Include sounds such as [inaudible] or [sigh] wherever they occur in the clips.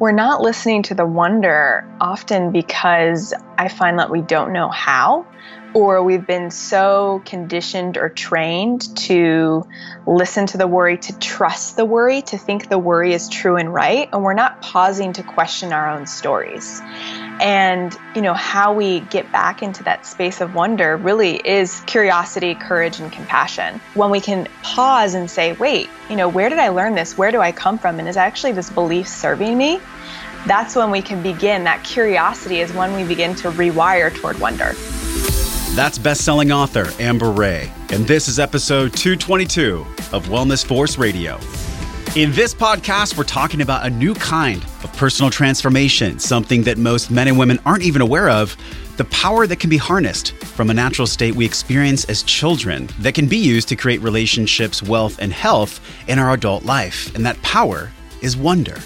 We're not listening to the wonder often because I find that we don't know how or we've been so conditioned or trained to listen to the worry, to trust the worry, to think the worry is true and right, and we're not pausing to question our own stories. And, you know, how we get back into that space of wonder really is curiosity, courage, and compassion. When we can pause and say, wait, you know, where did I learn this? Where do I come from? And is actually this belief serving me? That's when we can begin. That curiosity is when we begin to rewire toward wonder. That's best-selling author Amber Rae, and this is episode 222 of Wellness Force Radio. In this podcast, we're talking about a new kind of personal transformation, something that most men and women aren't even aware of, the power that can be harnessed from a natural state we experience as children that can be used to create relationships, wealth, and health in our adult life. And that power is wonder.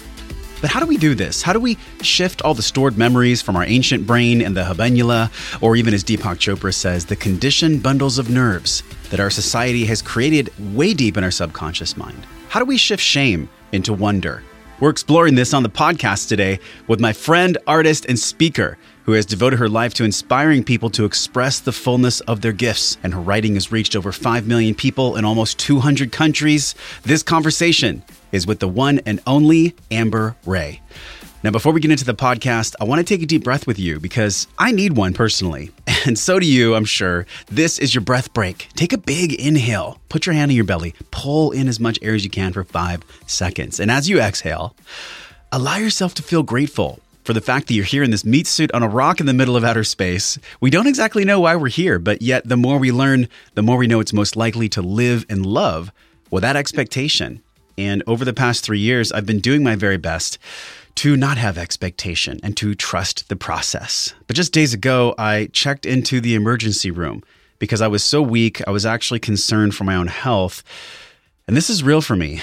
But how do we do this? How do we shift all the stored memories from our ancient brain and the habenula, or even as Deepak Chopra says, the conditioned bundles of nerves that our society has created way deep in our subconscious mind? How do we shift shame into wonder? We're exploring this on the podcast today with my friend, artist, and speaker who has devoted her life to inspiring people to express the fullness of their gifts. And her writing has reached over 5 million people in almost 200 countries. This conversation is with the one and only Amber Rae. Now, before we get into the podcast, I want to take a deep breath with you because I need one personally. [laughs] And so do you, I'm sure. This is your breath break. Take a big inhale, put your hand on your belly, pull in as much air as you can for five seconds. And as you exhale, allow yourself to feel grateful for the fact that you're here in this meat suit on a rock in the middle of outer space. We don't exactly know why we're here, but yet the more we learn, the more we know it's most likely to live and love with that expectation. And over the past three years, I've been doing my very best to not have expectation and to trust the process. But just days ago, I checked into the emergency room because I was so weak. I was actually concerned for my own health. And this is real for me.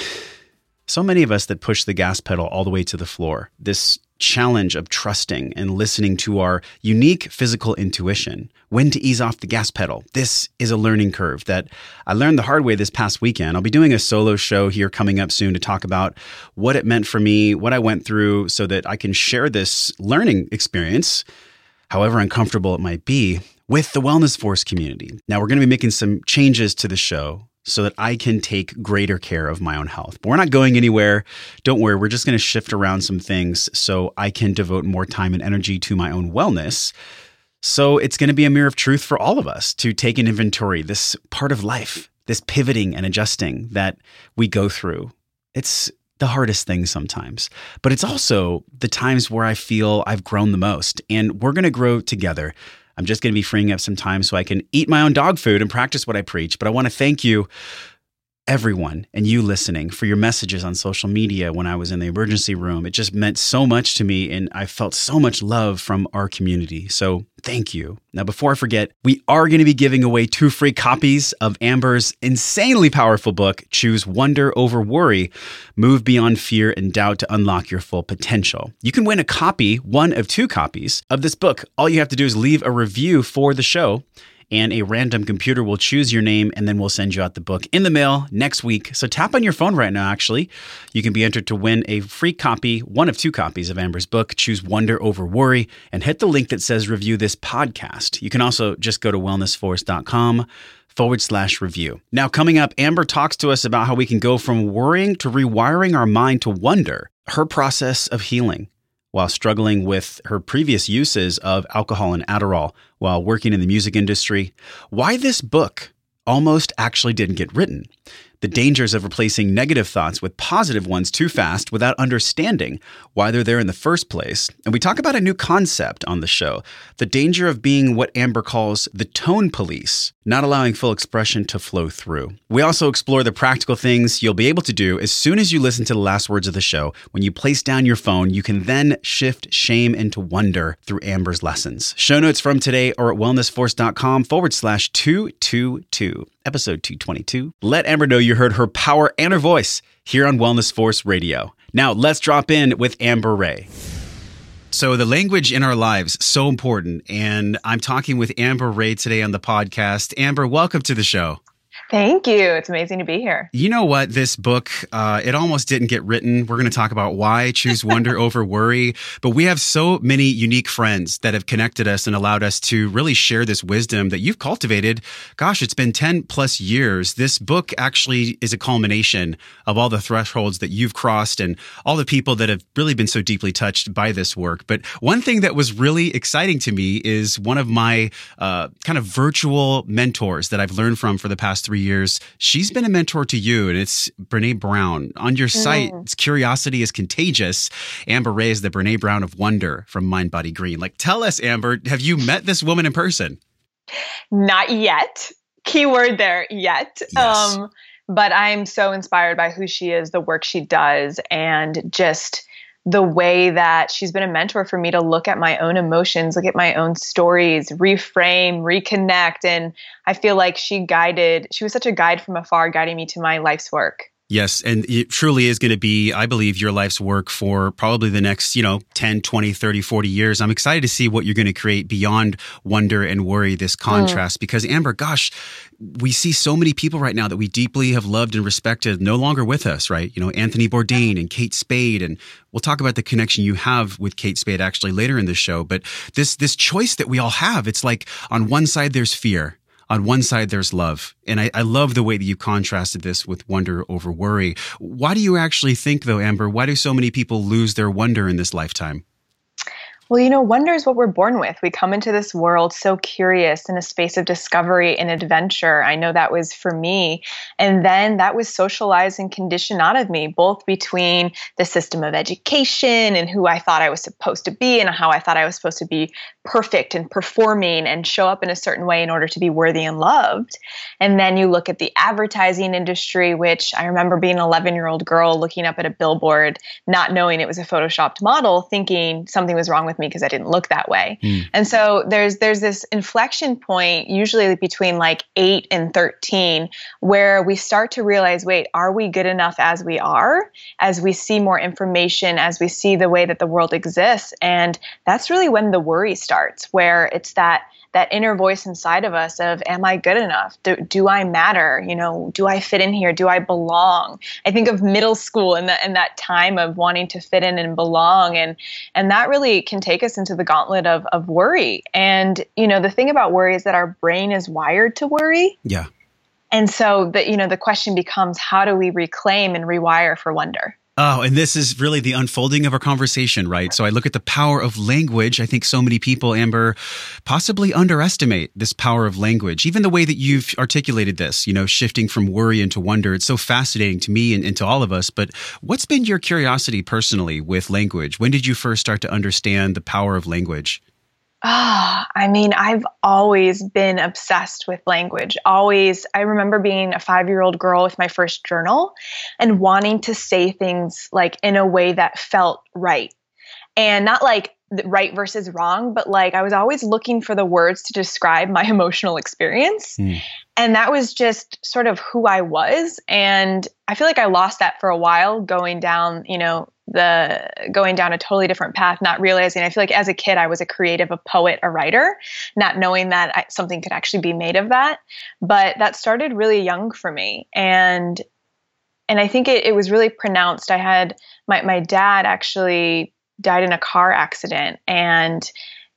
So many of us that push the gas pedal all the way to the floor. This challenge of trusting and listening to our unique physical intuition, when to ease off the gas pedal. This is a learning curve that I learned the hard way this past weekend. I'll be doing a solo show here coming up soon to talk about what it meant for me, what I went through, so that I can share this learning experience, however uncomfortable it might be, with the Wellness Force community. Now, we're going to be making some changes to the show so that I can take greater care of my own health. But we're not going anywhere. Don't worry, we're just going to shift around some things so I can devote more time and energy to my own wellness. So it's going to be a mirror of truth for all of us to take an inventory, this part of life, this pivoting and adjusting that we go through. It's the hardest thing sometimes, but it's also the times where I feel I've grown the most. And we're going to grow together. I'm just going to be freeing up some time so I can eat my own dog food and practice what I preach. But I want to thank you everyone and you listening for your messages on social media when I was in the emergency room. It just meant so much to me and I felt so much love from our community. So thank you. Now, before I forget, we are going to be giving away two free copies of Amber's insanely powerful book, Choose Wonder Over Worry Move Beyond Fear and Doubt to Unlock Your Full Potential. You can win a copy, one of two copies of this book. All you have to do is leave a review for the show and a random computer will choose your name and then we'll send you out the book in the mail next week. So tap on your phone right now, actually. You can be entered to win a free copy, one of two copies of Amber's book, Choose Wonder Over Worry, and hit the link that says review this podcast. You can also just go to wellnessforce.com forward slash review. Now, coming up, Amber talks to us about how we can go from worrying to rewiring our mind to wonder, her process of healing while struggling with her previous uses of alcohol and Adderall while working in the music industry, why this book almost actually didn't get written. The dangers of replacing negative thoughts with positive ones too fast without understanding why they're there in the first place. And we talk about a new concept on the show the danger of being what Amber calls the tone police, not allowing full expression to flow through. We also explore the practical things you'll be able to do as soon as you listen to the last words of the show. When you place down your phone, you can then shift shame into wonder through Amber's lessons. Show notes from today are at wellnessforce.com forward slash 222 episode 222. Let Amber know you heard her power and her voice here on Wellness Force Radio. Now, let's drop in with Amber Rae. So, the language in our lives so important, and I'm talking with Amber Rae today on the podcast. Amber, welcome to the show. Thank you. It's amazing to be here. You know what? This book, uh, it almost didn't get written. We're going to talk about why choose wonder [laughs] over worry. But we have so many unique friends that have connected us and allowed us to really share this wisdom that you've cultivated. Gosh, it's been 10 plus years. This book actually is a culmination of all the thresholds that you've crossed and all the people that have really been so deeply touched by this work. But one thing that was really exciting to me is one of my uh, kind of virtual mentors that I've learned from for the past three years. She's been a mentor to you, and it's Brene Brown. On your site, mm. Curiosity is Contagious. Amber Rae is the Brene Brown of Wonder from Mind Body Green. Like, tell us, Amber, have you met this woman in person? Not yet. Keyword there, yet. Yes. Um, but I'm so inspired by who she is, the work she does, and just the way that she's been a mentor for me to look at my own emotions, look at my own stories, reframe, reconnect. And I feel like she guided, she was such a guide from afar, guiding me to my life's work. Yes, and it truly is going to be, I believe, your life's work for probably the next, you know, 10, 20, 30, 40 years. I'm excited to see what you're going to create beyond wonder and worry, this contrast. Mm. Because, Amber, gosh, we see so many people right now that we deeply have loved and respected no longer with us, right? You know, Anthony Bourdain and Kate Spade. And we'll talk about the connection you have with Kate Spade actually later in the show. But this, this choice that we all have, it's like on one side, there's fear on one side there's love and I, I, love the way that you contrasted this with wonder over worry why do you actually think though amber why do so many people lose their wonder in this lifetime well, you know, wonder is what we're born with. We come into this world so curious in a space of discovery and adventure. I know that was for me. And then that was socialized and conditioned out of me, both between the system of education and who I thought I was supposed to be and how I thought I was supposed to be perfect and performing and show up in a certain way in order to be worthy and loved. And then you look at the advertising industry, which I remember being an 11 year old girl looking up at a billboard, not knowing it was a photoshopped model, thinking something was wrong with me because I didn't look that way. Mm. And so there's there's this inflection point usually between like 8 and 13 where we start to realize wait, are we good enough as we are? As we see more information, as we see the way that the world exists, and that's really when the worry starts where it's that that inner voice inside of us of am i good enough? Do, do i matter? You know do i fit in here? Do i belong? I think of middle school and that and that time of wanting to fit in and belong and and that really can take us into the gauntlet of of worry. And you know the thing about worry is that our brain is wired to worry. Yeah. And so that you know the question becomes how do we reclaim and rewire for wonder Oh, and this is really the unfolding of our conversation, right? So I look at the power of language. I think so many people, Amber, possibly underestimate this power of language. Even the way that you've articulated this, you know, shifting from worry into wonder. It's so fascinating to me and, and to all of us. But what's been your curiosity personally with language? When did you first start to understand the power of language? Ah, oh, I mean, I've always been obsessed with language. Always. I remember being a five year old girl with my first journal and wanting to say things like in a way that felt right. And not like right versus wrong, but like I was always looking for the words to describe my [laughs] emotional experience. Mm. And that was just sort of who I was. And I feel like I lost that for a while going down, you know, the going down a totally different path, not realizing. I feel like as a kid, I was a creative, a poet, a writer, not knowing that I, something could actually be made of that. But that started really young for me, and and I think it, it was really pronounced. I had my my dad actually died in a car accident, and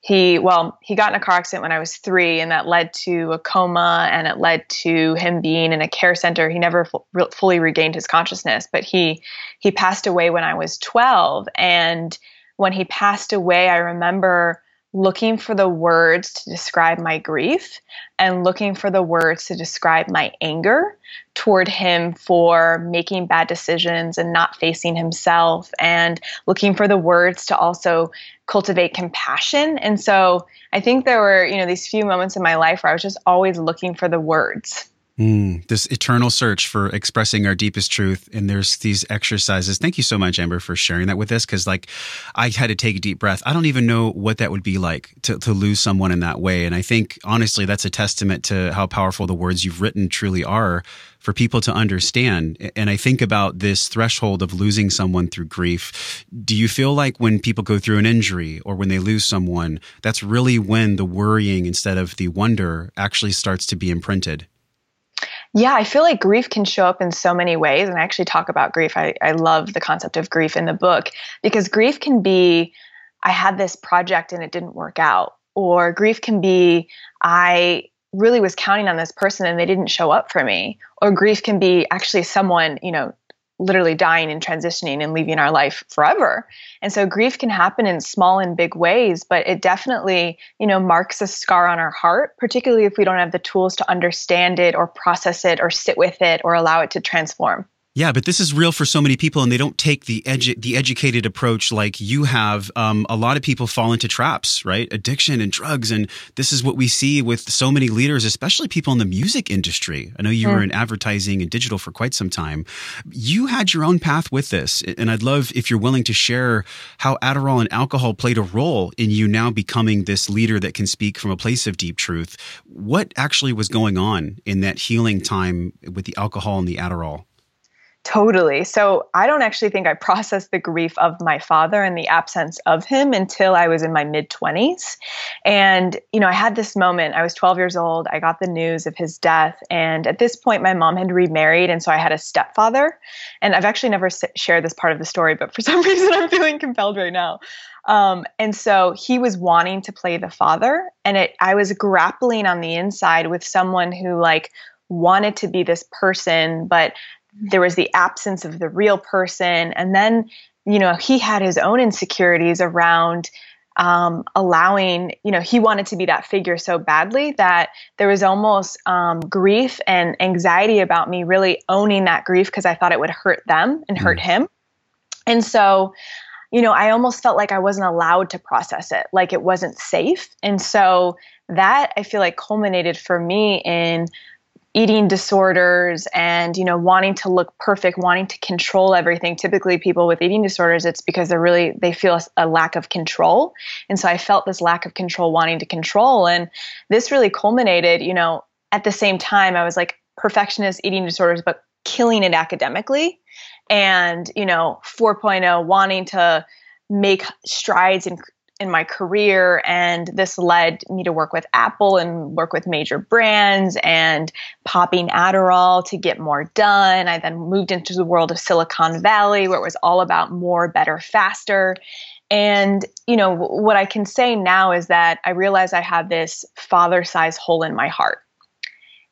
he well he got in a car accident when i was three and that led to a coma and it led to him being in a care center. He never f- fully regained his consciousness but he he passed away when i was 12 and when he passed away i remember looking for the words to describe my grief and looking for the words to describe my anger toward him for making bad decisions and not facing himself and looking for the words to also cultivate compassion. And so i think there were you know these few moments in my life where i was just always looking for the words Mm, this eternal search for expressing our deepest truth. And there's these exercises. Thank you so much, Amber, for sharing that with us. Cause like I had to take a deep breath. I don't even know what that would be like to, to lose someone in that way. And I think honestly, that's a testament to how powerful the words you've written truly are for people to understand. And I think about this threshold of losing someone through grief. Do you feel like when people go through an injury or when they lose someone, that's really when the worrying instead of the wonder actually starts to be imprinted? Yeah, I feel like grief can show up in so many ways. And I actually talk about grief. I, I love the concept of grief in the book because grief can be I had this project and it didn't work out. Or grief can be I really was counting on this person and they didn't show up for me. Or grief can be actually someone, you know, literally dying and transitioning and leaving our life forever. And so grief can happen in small and big ways, but it definitely, you know, marks a scar on our heart, particularly if we don't have the tools to understand it or process it or sit with it or allow it to transform. Yeah, but this is real for so many people, and they don't take the edu- the educated approach like you have. Um, a lot of people fall into traps, right? Addiction and drugs, and this is what we see with so many leaders, especially people in the music industry. I know you were in advertising and digital for quite some time. You had your own path with this, and I'd love if you're willing to share how Adderall and alcohol played a role in you now becoming this leader that can speak from a place of deep truth. What actually was going on in that healing time with the alcohol and the Adderall? Totally. So I don't actually think I processed the grief of my father and the absence of him until I was in my mid 20s. And, you know, I had this moment. I was 12 years old. I got the news of his death. And at this point, my mom had remarried. And so I had a stepfather. And I've actually never shared this part of the story, but for [laughs] some reason, I'm feeling compelled right now. Um, and so he was wanting to play the father. And it, I was grappling on the inside with someone who, like, wanted to be this person, but there was the absence of the real person. And then you know he had his own insecurities around um, allowing you know he wanted to be that figure so badly that there was almost um, grief and anxiety about me really owning that grief because i thought it would hurt them and hurt mm. him. And so you know i almost felt like i wasn't allowed to process it like it wasn't safe. And so that i feel like culminated for me in eating disorders and you know wanting to look perfect wanting to control everything. Typically people with eating disorders it's because they're really they feel a, lack of control. And so i felt this lack of control wanting to control. And this really culminated you know at the same time i was like perfectionist eating disorders but killing it academically. And you know 4.0 wanting to make strides in in my career and this led me to work with apple and work with major brands and popping adderall to get more done. I then moved into the world of silicon valley where it was all about more better faster. And you know what i can say now is that i realize i had this father size hole in my heart.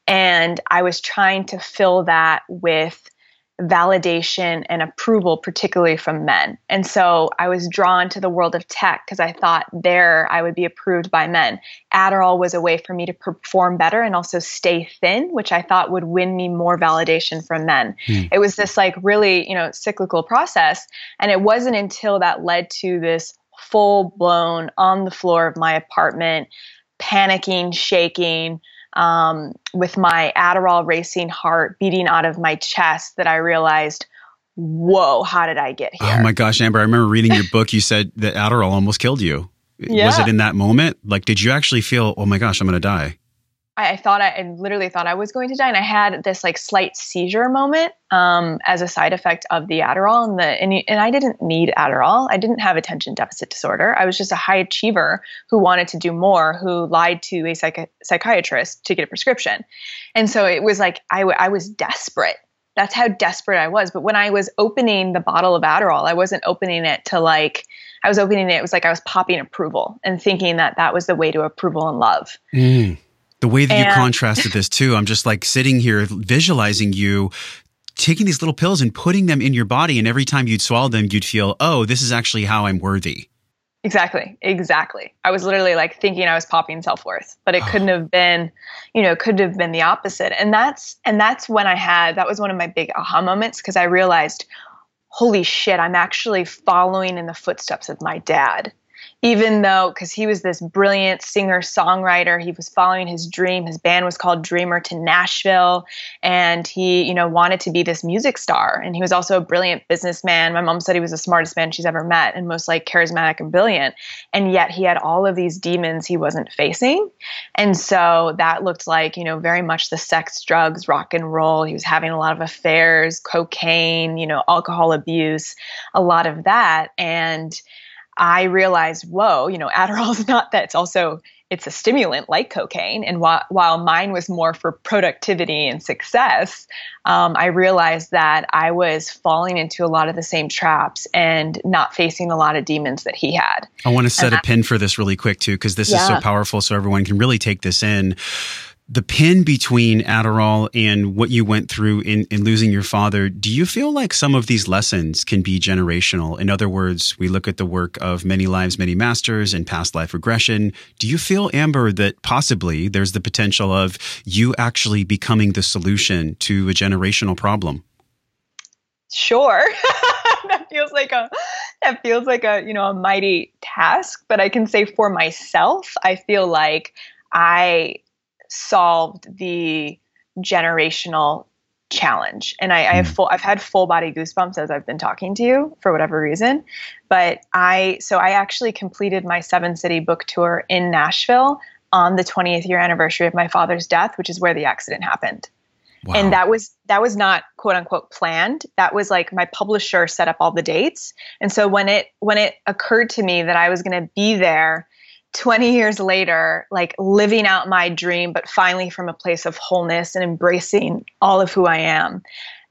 And i was trying to fill that with validation and approval, particularly from men. And so I was drawn to the world of tech because I thought there I would be approved by men. Adderall was a way for me to perform better and also stay thin, which I thought would win me more validation from men. Mm. It was this like really, you know, cyclical process. And it wasn't until that led to this full blown on the floor of my apartment, panicking, shaking, um, with my Adderall racing heart beating out of my chest that I realized, whoa, how did I get here? Oh my gosh, Amber, I remember reading your [laughs] book. You said that Adderall almost killed you. Yeah. Was it in that moment? Like, did you actually feel, oh my gosh, I'm going to die? I, thought I, I, literally thought I was going to die, and I had this like slight seizure moment um, as a side effect of the Adderall, and the and, and I didn't need Adderall. I didn't have attention deficit disorder. I was just a high achiever who wanted to do more, who lied to a psych- psychiatrist to get a prescription, and so it was like I, w- I was desperate. That's how desperate I was. But when I was opening the bottle of Adderall, I wasn't opening it to like. I was opening it. It was like I was popping approval and thinking that that was the way to approval and love. Mm. The way that and, you contrasted this too, I'm just like sitting here visualizing you taking these little pills and putting them in your body. And every time you'd swallow them, you'd feel, oh, this is actually how I'm worthy. Exactly. Exactly. I was literally like thinking I was popping self-worth, but it couldn't have been, you know, could have been the opposite. And that's and that's when I had that was one of my big aha moments because I realized, holy shit, I'm actually following in the footsteps of my dad even though because he was this brilliant singer songwriter he was following his dream. His band was called dreamer to nashville and he you know wanted to be this music star. And he was also a brilliant businessman. My mom said he was the smartest man she's ever met and most like charismatic and brilliant. And yet he had all of these demons he wasn't facing. And so that looked like you know very much the sex drugs rock and roll. He was having a lot of affairs cocaine you know alcohol abuse a lot of that. And I realized, whoa, you know, Adderall is [laughs] not that. It's also it's a stimulant like cocaine. And while, while mine was more for productivity and success, um, I realized that I was falling into a lot of the same traps and not facing a lot of demons that he had. I want to set and a pin for this really quick, too, because this yeah. is so powerful so everyone can really take this in the pin between Adderall and what you went through in, in losing your father, do you feel like some of these lessons can be generational? In other words, we look at the work of many lives, many masters and past life regression. Do you feel, Amber, that possibly there's the potential of you actually becoming the solution to a generational problem? Sure. [laughs] that feels like a that feels like a you know a mighty task but i can say for myself i feel like i solved the generational challenge. And I, I, have hmm. full I've had full body goosebumps as I've been talking to you for whatever reason. But I so I actually completed my seven city book tour in Nashville on the 20th year anniversary of my father's death, which is where the accident happened. Wow. And that was that was not quote unquote planned. That was like my publisher set up all the dates. And so when it when it occurred to me that I was going to be there 20 years later, like living out my dream, but finally from a place of wholeness and embracing all of who I am,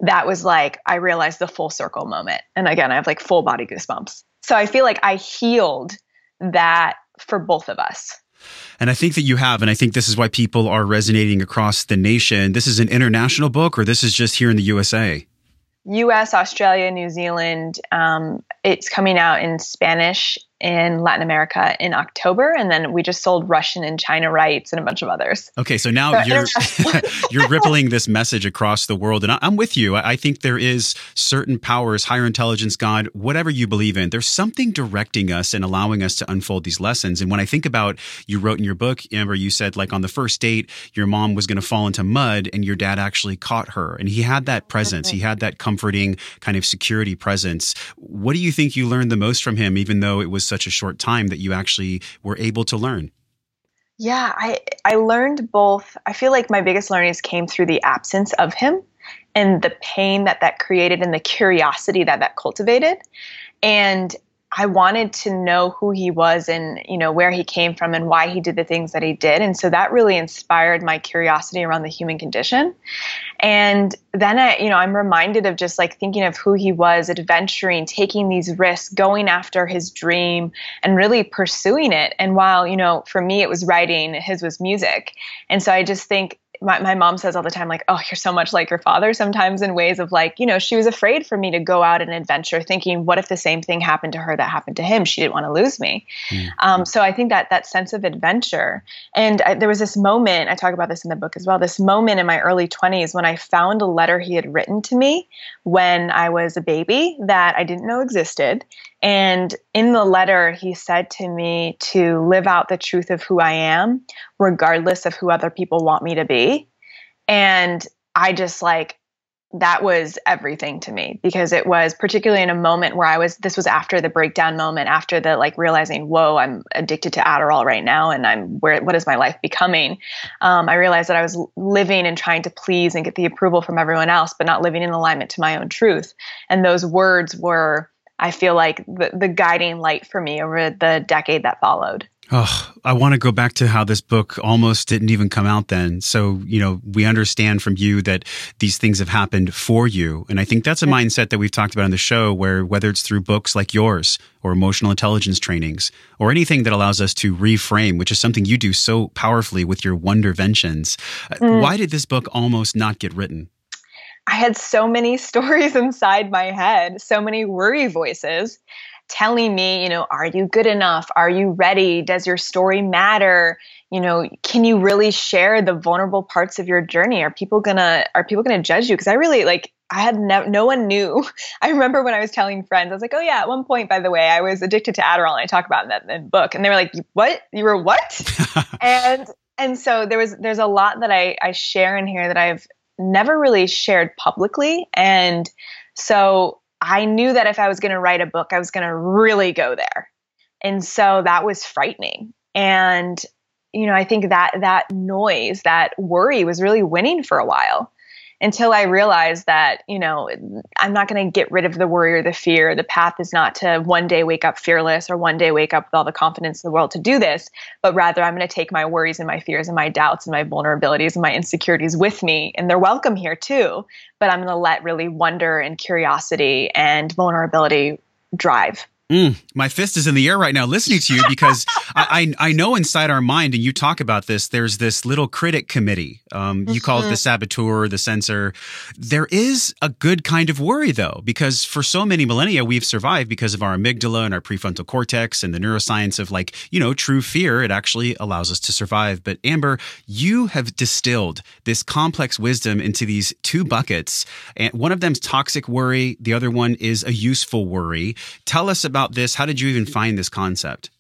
that was like, I realized the full circle moment. And again, I have like full body goosebumps. So I feel like I healed that for both of us. And I think that you have, and I think this is why people are resonating across the nation. This is an international book, or this is just here in the USA? US, Australia, New Zealand. Um, it's coming out in Spanish in Latin America in October, and then we just sold Russian and China rights and a bunch of others. Okay, so now so you're [laughs] [laughs] you're rippling this message across the world, and I'm with you. I think there is certain powers, higher intelligence, God, whatever you believe in. There's something directing us and allowing us to unfold these lessons. And when I think about you wrote in your book, Amber, you said like on the first date, your mom was going to fall into mud, and your dad actually caught her, and he had that presence. Mm-hmm. He had that comforting kind of security presence. What do you think you learned the most from him, even though it was such a short time that you actually were able to learn? Yeah, I I learned both. I feel like my biggest learnings came through the absence of him and the pain that that created and the curiosity that that cultivated. And I wanted to know who he was and you know where he came from and why he did the things that he did and so that really inspired my curiosity around the human condition and then I you know I'm reminded of just like thinking of who he was adventuring taking these risks going after his dream and really pursuing it. And while you know for me it was writing his was music. And so I just think my, my mom says all the time like oh you're so much like your father sometimes in ways of like you know she was afraid for me to go out and adventure thinking what if the same thing happened to her that happened to him she didn't want to lose me mm. um, so i think that that sense of adventure and I, there was this moment i talk about this in the book as well this moment in my early 20s when i found a letter he had written to me when i was a baby that i didn't know existed and in the letter, he said to me to live out the truth of who I am, regardless of who other people want me to be. And I just like, that was everything to me because it was particularly in a moment where I was, this was after the breakdown moment, after the like realizing, whoa, I'm addicted to Adderall right now and I'm where, what is my life becoming? Um, I realized that I was living and trying to please and get the approval from everyone else, but not living in alignment to my own truth. And those words were, I feel like the, the guiding light for me over the decade that followed. Oh, I want to go back to how this book almost didn't even come out then. So, you know, we understand from you that these things have happened for you. And I think that's a mindset that we've talked about on the show where whether it's through books like yours or emotional intelligence trainings or anything that allows us to reframe, which is something you do so powerfully with your Wonderventions. Uh, mm. Why did this book almost not get written? I had so many [laughs] stories inside my head, so many worry voices telling me, you know, are you good enough? Are you ready? Does your story matter? You know, can you really share the vulnerable parts of your journey? Are people gonna are people gonna judge you? Because I really like I had no, no one knew. [laughs] I remember when I was telling friends, I was like, oh yeah, at one point, by the way, I was addicted to Adderall, and I talk about that in the book, and they were like, what? You were what? [laughs] and and so there was there's a lot that I I share in here that I've never really shared publicly. And so I knew that if I was going to write a book, I was going to really go there. And so that was frightening. And you know, I think that that noise, that worry was really winning for a while. Until I realized that, you know, I'm not going to get rid of the worry or the fear. The path is not to one day wake up fearless or one day wake up with all the confidence in the world to do this, but rather I'm going to take my worries and my fears and my doubts and my vulnerabilities and my insecurities with me. And they're welcome here too, but I'm going to let really wonder and curiosity and vulnerability drive. Mm, my fist is in the air right now listening to you because [laughs] I, I, I know inside our mind, and you talk about this, there's this little critic committee. Um, you call it the mm-hmm. saboteur, the censor. There is a good kind of worry, though, because for so many millennia, we've survived because of our amygdala and our prefrontal cortex and the neuroscience of like, you know, true fear. It actually allows us to survive. But Amber, you have distilled this complex wisdom into these two buckets. And one of them's toxic worry, the other one is a useful worry. Tell us about about this? How did you even find this concept?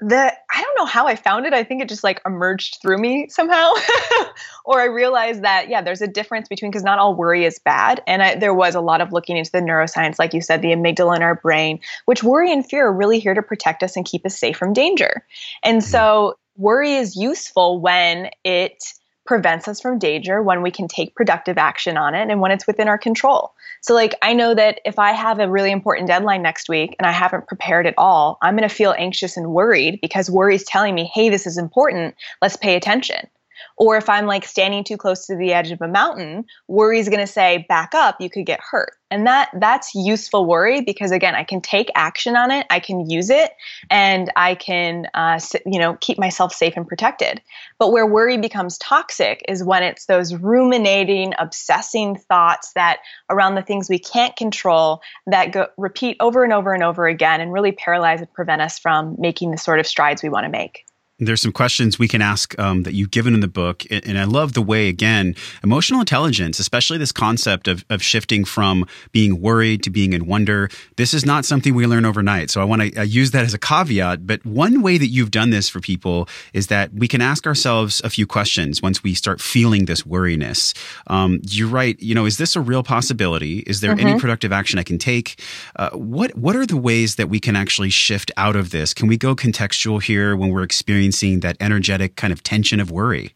The I don't know how I found it. I think it just like emerged through me somehow, [laughs] or I realized that yeah, there's a difference between because not all worry is bad, and I, there was a lot of looking into the neuroscience, like you said, the amygdala in our brain, which worry and fear are really here to protect us and keep us safe from danger, and mm-hmm. so worry is useful when it prevents us from danger when we can take productive action on it and when it's within our control. So, like, I know that if I have a really important deadline next week and I haven't prepared at all, I'm going to feel anxious and worried because worry is telling me, hey, this is important. Let's pay attention. Or if I'm like standing too close to the edge of a mountain, worry is going to say, back up, you could get hurt. And that that's useful worry because again, I can take action on it, I can use it, and I can, uh, you know, keep myself safe and protected. But where worry becomes toxic is when it's those ruminating, obsessing thoughts that around the things we can't control that go repeat over and over and over again and really paralyze and prevent us from making the sort of strides we want to make there's some questions we can ask um, that you've given in the book and i love the way again emotional intelligence especially this concept of, of shifting from being worried to being in wonder. This is not something we learn overnight so i want to use that as a caveat but one way that you've done this for people is that we can ask ourselves a few questions once we start feeling this worriness. Um, you're right you know is this a real possibility? Is there mm-hmm. any productive action i can take? Uh, what what are the ways that we can actually shift out of this? Can we go contextual here when we're experiencing experiencing that energetic kind of tension of worry?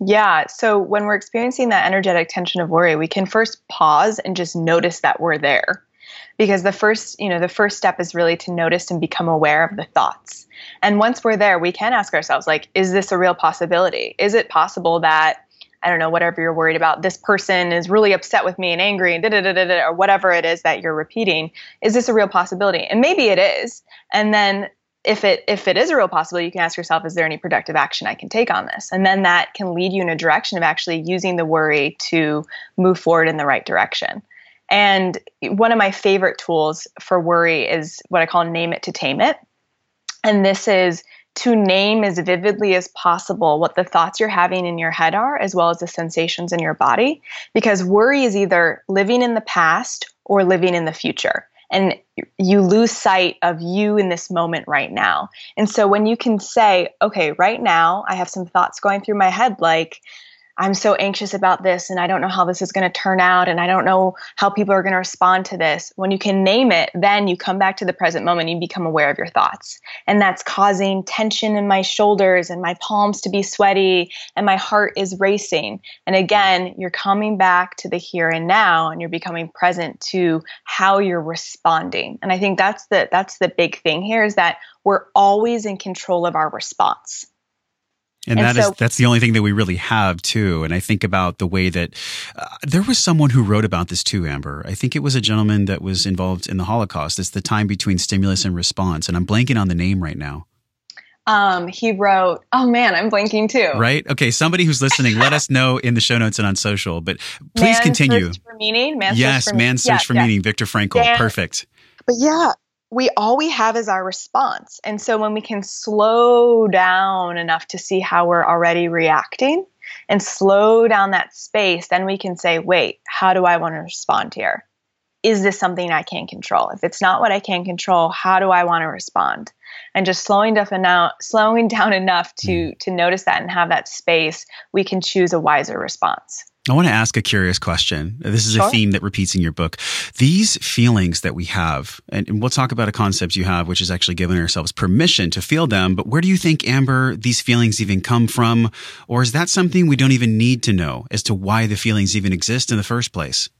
Yeah. So when we're experiencing that energetic tension of worry, we can first pause and just notice that we're there. Because the first, you know, the first step is really to notice and become aware of the thoughts. And once we're there, we can ask ourselves like is this a real possibility? Is it possible that I don't know, whatever you're worried about, this person is really upset with me and angry and da da da da or whatever it is that you're repeating. Is this a real possibility? And maybe it is. And then if it if it is a real possibility, you can ask yourself, is there any productive action I can take on this? And then that can lead you in a direction of actually using the worry to move forward in the right direction. And one of my favorite tools for worry is what I call name it to tame it. And this is to name as vividly as possible what the thoughts you're having in your head are, as well as the sensations in your body. Because worry is either living in the past or living in the future and you lose sight of you in this moment right now. And so when you can say, okay, right now I have some thoughts going through my head like, I'm so anxious about this and I don't know how this is going to turn out and I don't know how people are going to respond to this. When you can name it, then you come back to the present moment, you become aware of your thoughts. And that's causing tension in my shoulders and my palms to be sweaty and my heart is racing. And again, you're coming back to the here and now and you're becoming present to how you're responding. And I think that's the that's the big thing here is that we're always in control of our response. And, and that so, is, that's the only thing that we really have too. And I think about the way that uh, there was someone who wrote about this too, Amber. I think it was a gentleman that was involved in the Holocaust. It's the time between stimulus and response, and I'm blanking on the name right now. Um, he wrote, "Oh man, I'm blanking too." Right? Okay, somebody who's listening, let us know in the show notes and on social. But please man's continue. Search for meaning. Man's yes, search man's search yeah, for yeah. meaning. Viktor Frankl. Dan, Perfect. But yeah, we all we have is our response. And so when we can slow down enough to see how we're already reacting and slow down that space, then we can say, wait, how do I want to respond here? Is this something I can control? If it's not what I can control, how do I want to respond? And just slowing down enough, slowing [laughs] down enough to mm. to notice that and have that space, we can choose a wiser response. I want to ask a curious question. This is Sure. a theme that repeats in your book. These feelings that we have, and and we'll talk about a concept you have, which is actually giving ourselves permission to feel them. But where do you think, Amber, these feelings even come from? Or is that something we don't even need to know as to why the feelings even exist in the first place?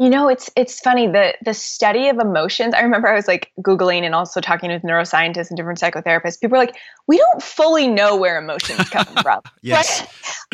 You know, it's it's funny the the study of emotions. I remember I was like googling and also talking with neuroscientists and different psychotherapists. People were like, "We don't fully know where emotions come from." [laughs] Yes.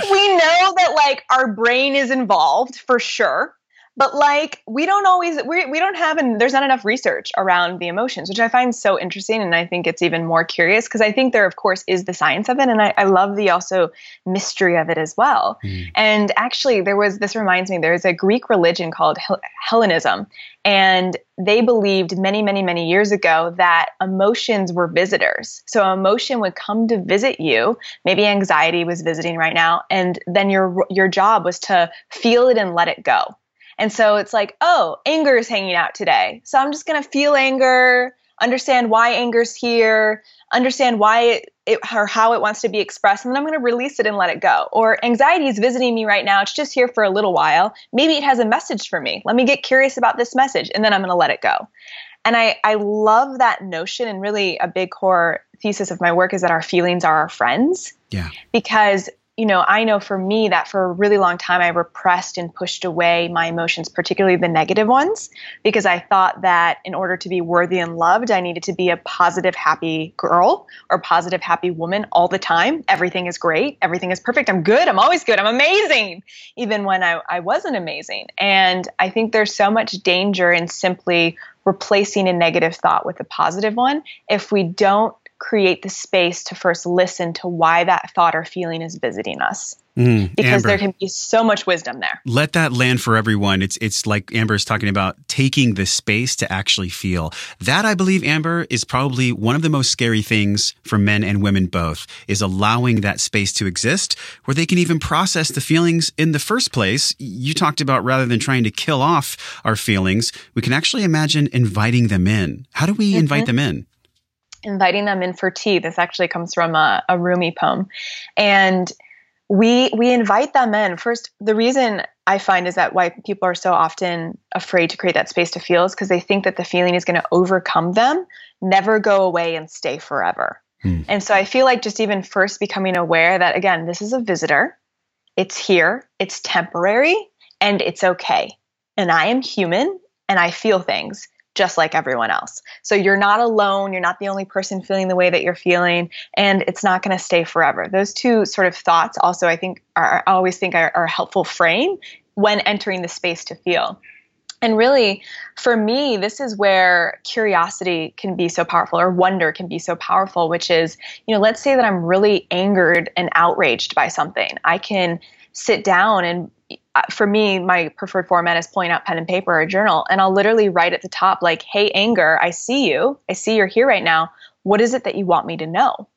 Right? We know that like our brain is involved for sure, but like we don't always we we don't have and there's not enough research around the emotions, which I find so interesting and I think it's even more curious because I think there of course is the science of it and I, I love the also mystery of it as well. Mm. And actually, there was this reminds me there's a Greek religion called Hel- Hellenism, and they believed many, many, many years ago that emotions were visitors. So emotion would come to visit you. Maybe anxiety was visiting right now, and then your your job was to feel it and let it go. And so it's like, oh, anger is hanging out today. So I'm just gonna feel anger, understand why anger's here, understand why it, it or how it wants to be expressed, and then I'm gonna release it and let it go. Or anxiety is visiting me right now. It's just here for a little while. Maybe it has a message for me. Let me get curious about this message, and then I'm gonna let it go. And I, I love that notion, and really a big core thesis of my work is that our feelings are our friends Yeah. because you know i know for me that for a really long time i repressed and pushed away my emotions particularly the negative ones because i thought that in order to be worthy and loved i needed to be a positive happy girl or positive happy woman all the time. Everything is great. Everything is perfect. I'm good. I'm always good. I'm amazing even when i, I wasn't amazing. And i think there's so much danger in simply replacing a negative thought with a positive one. If we don't create the space to first listen to why that thought or feeling is visiting us Mm, because Amber. there can be so much wisdom there let that land for everyone. It's it's like Amber is talking about taking the space to actually feel. That I believe Amber is probably one of the most scary things for men and women both is allowing that space to exist where they can even process the feelings in the first place. You talked about rather than trying to kill off our feelings, we can actually imagine inviting them in. How do we invite them in? Inviting them in for tea. This actually comes from a, a rumi poem. And we we invite them in. First the reason i find is that why people are so often afraid to create that space to feel is because they think that the feeling is going to overcome them never go away and stay forever. Hmm. and so i feel like just even first becoming aware that again this is a visitor. It's here. It's temporary and it's okay. And i am human and i feel things just like everyone else. So you're not alone. You're not the only person feeling the way that you're feeling, and it's not going to stay forever. Those two sort of thoughts also, I think, are I always think are, are a helpful frame when entering the space to feel. And really, for me, this is where curiosity can be so powerful, or wonder can be so powerful, which is, you know, let's say that I'm really angered and outraged by something. I can sit down and for me, my preferred format is pulling out pen and paper or a journal, and I'll literally write at the top, like, hey, anger, I see you. I see you're here right now. What is it that you want me to know?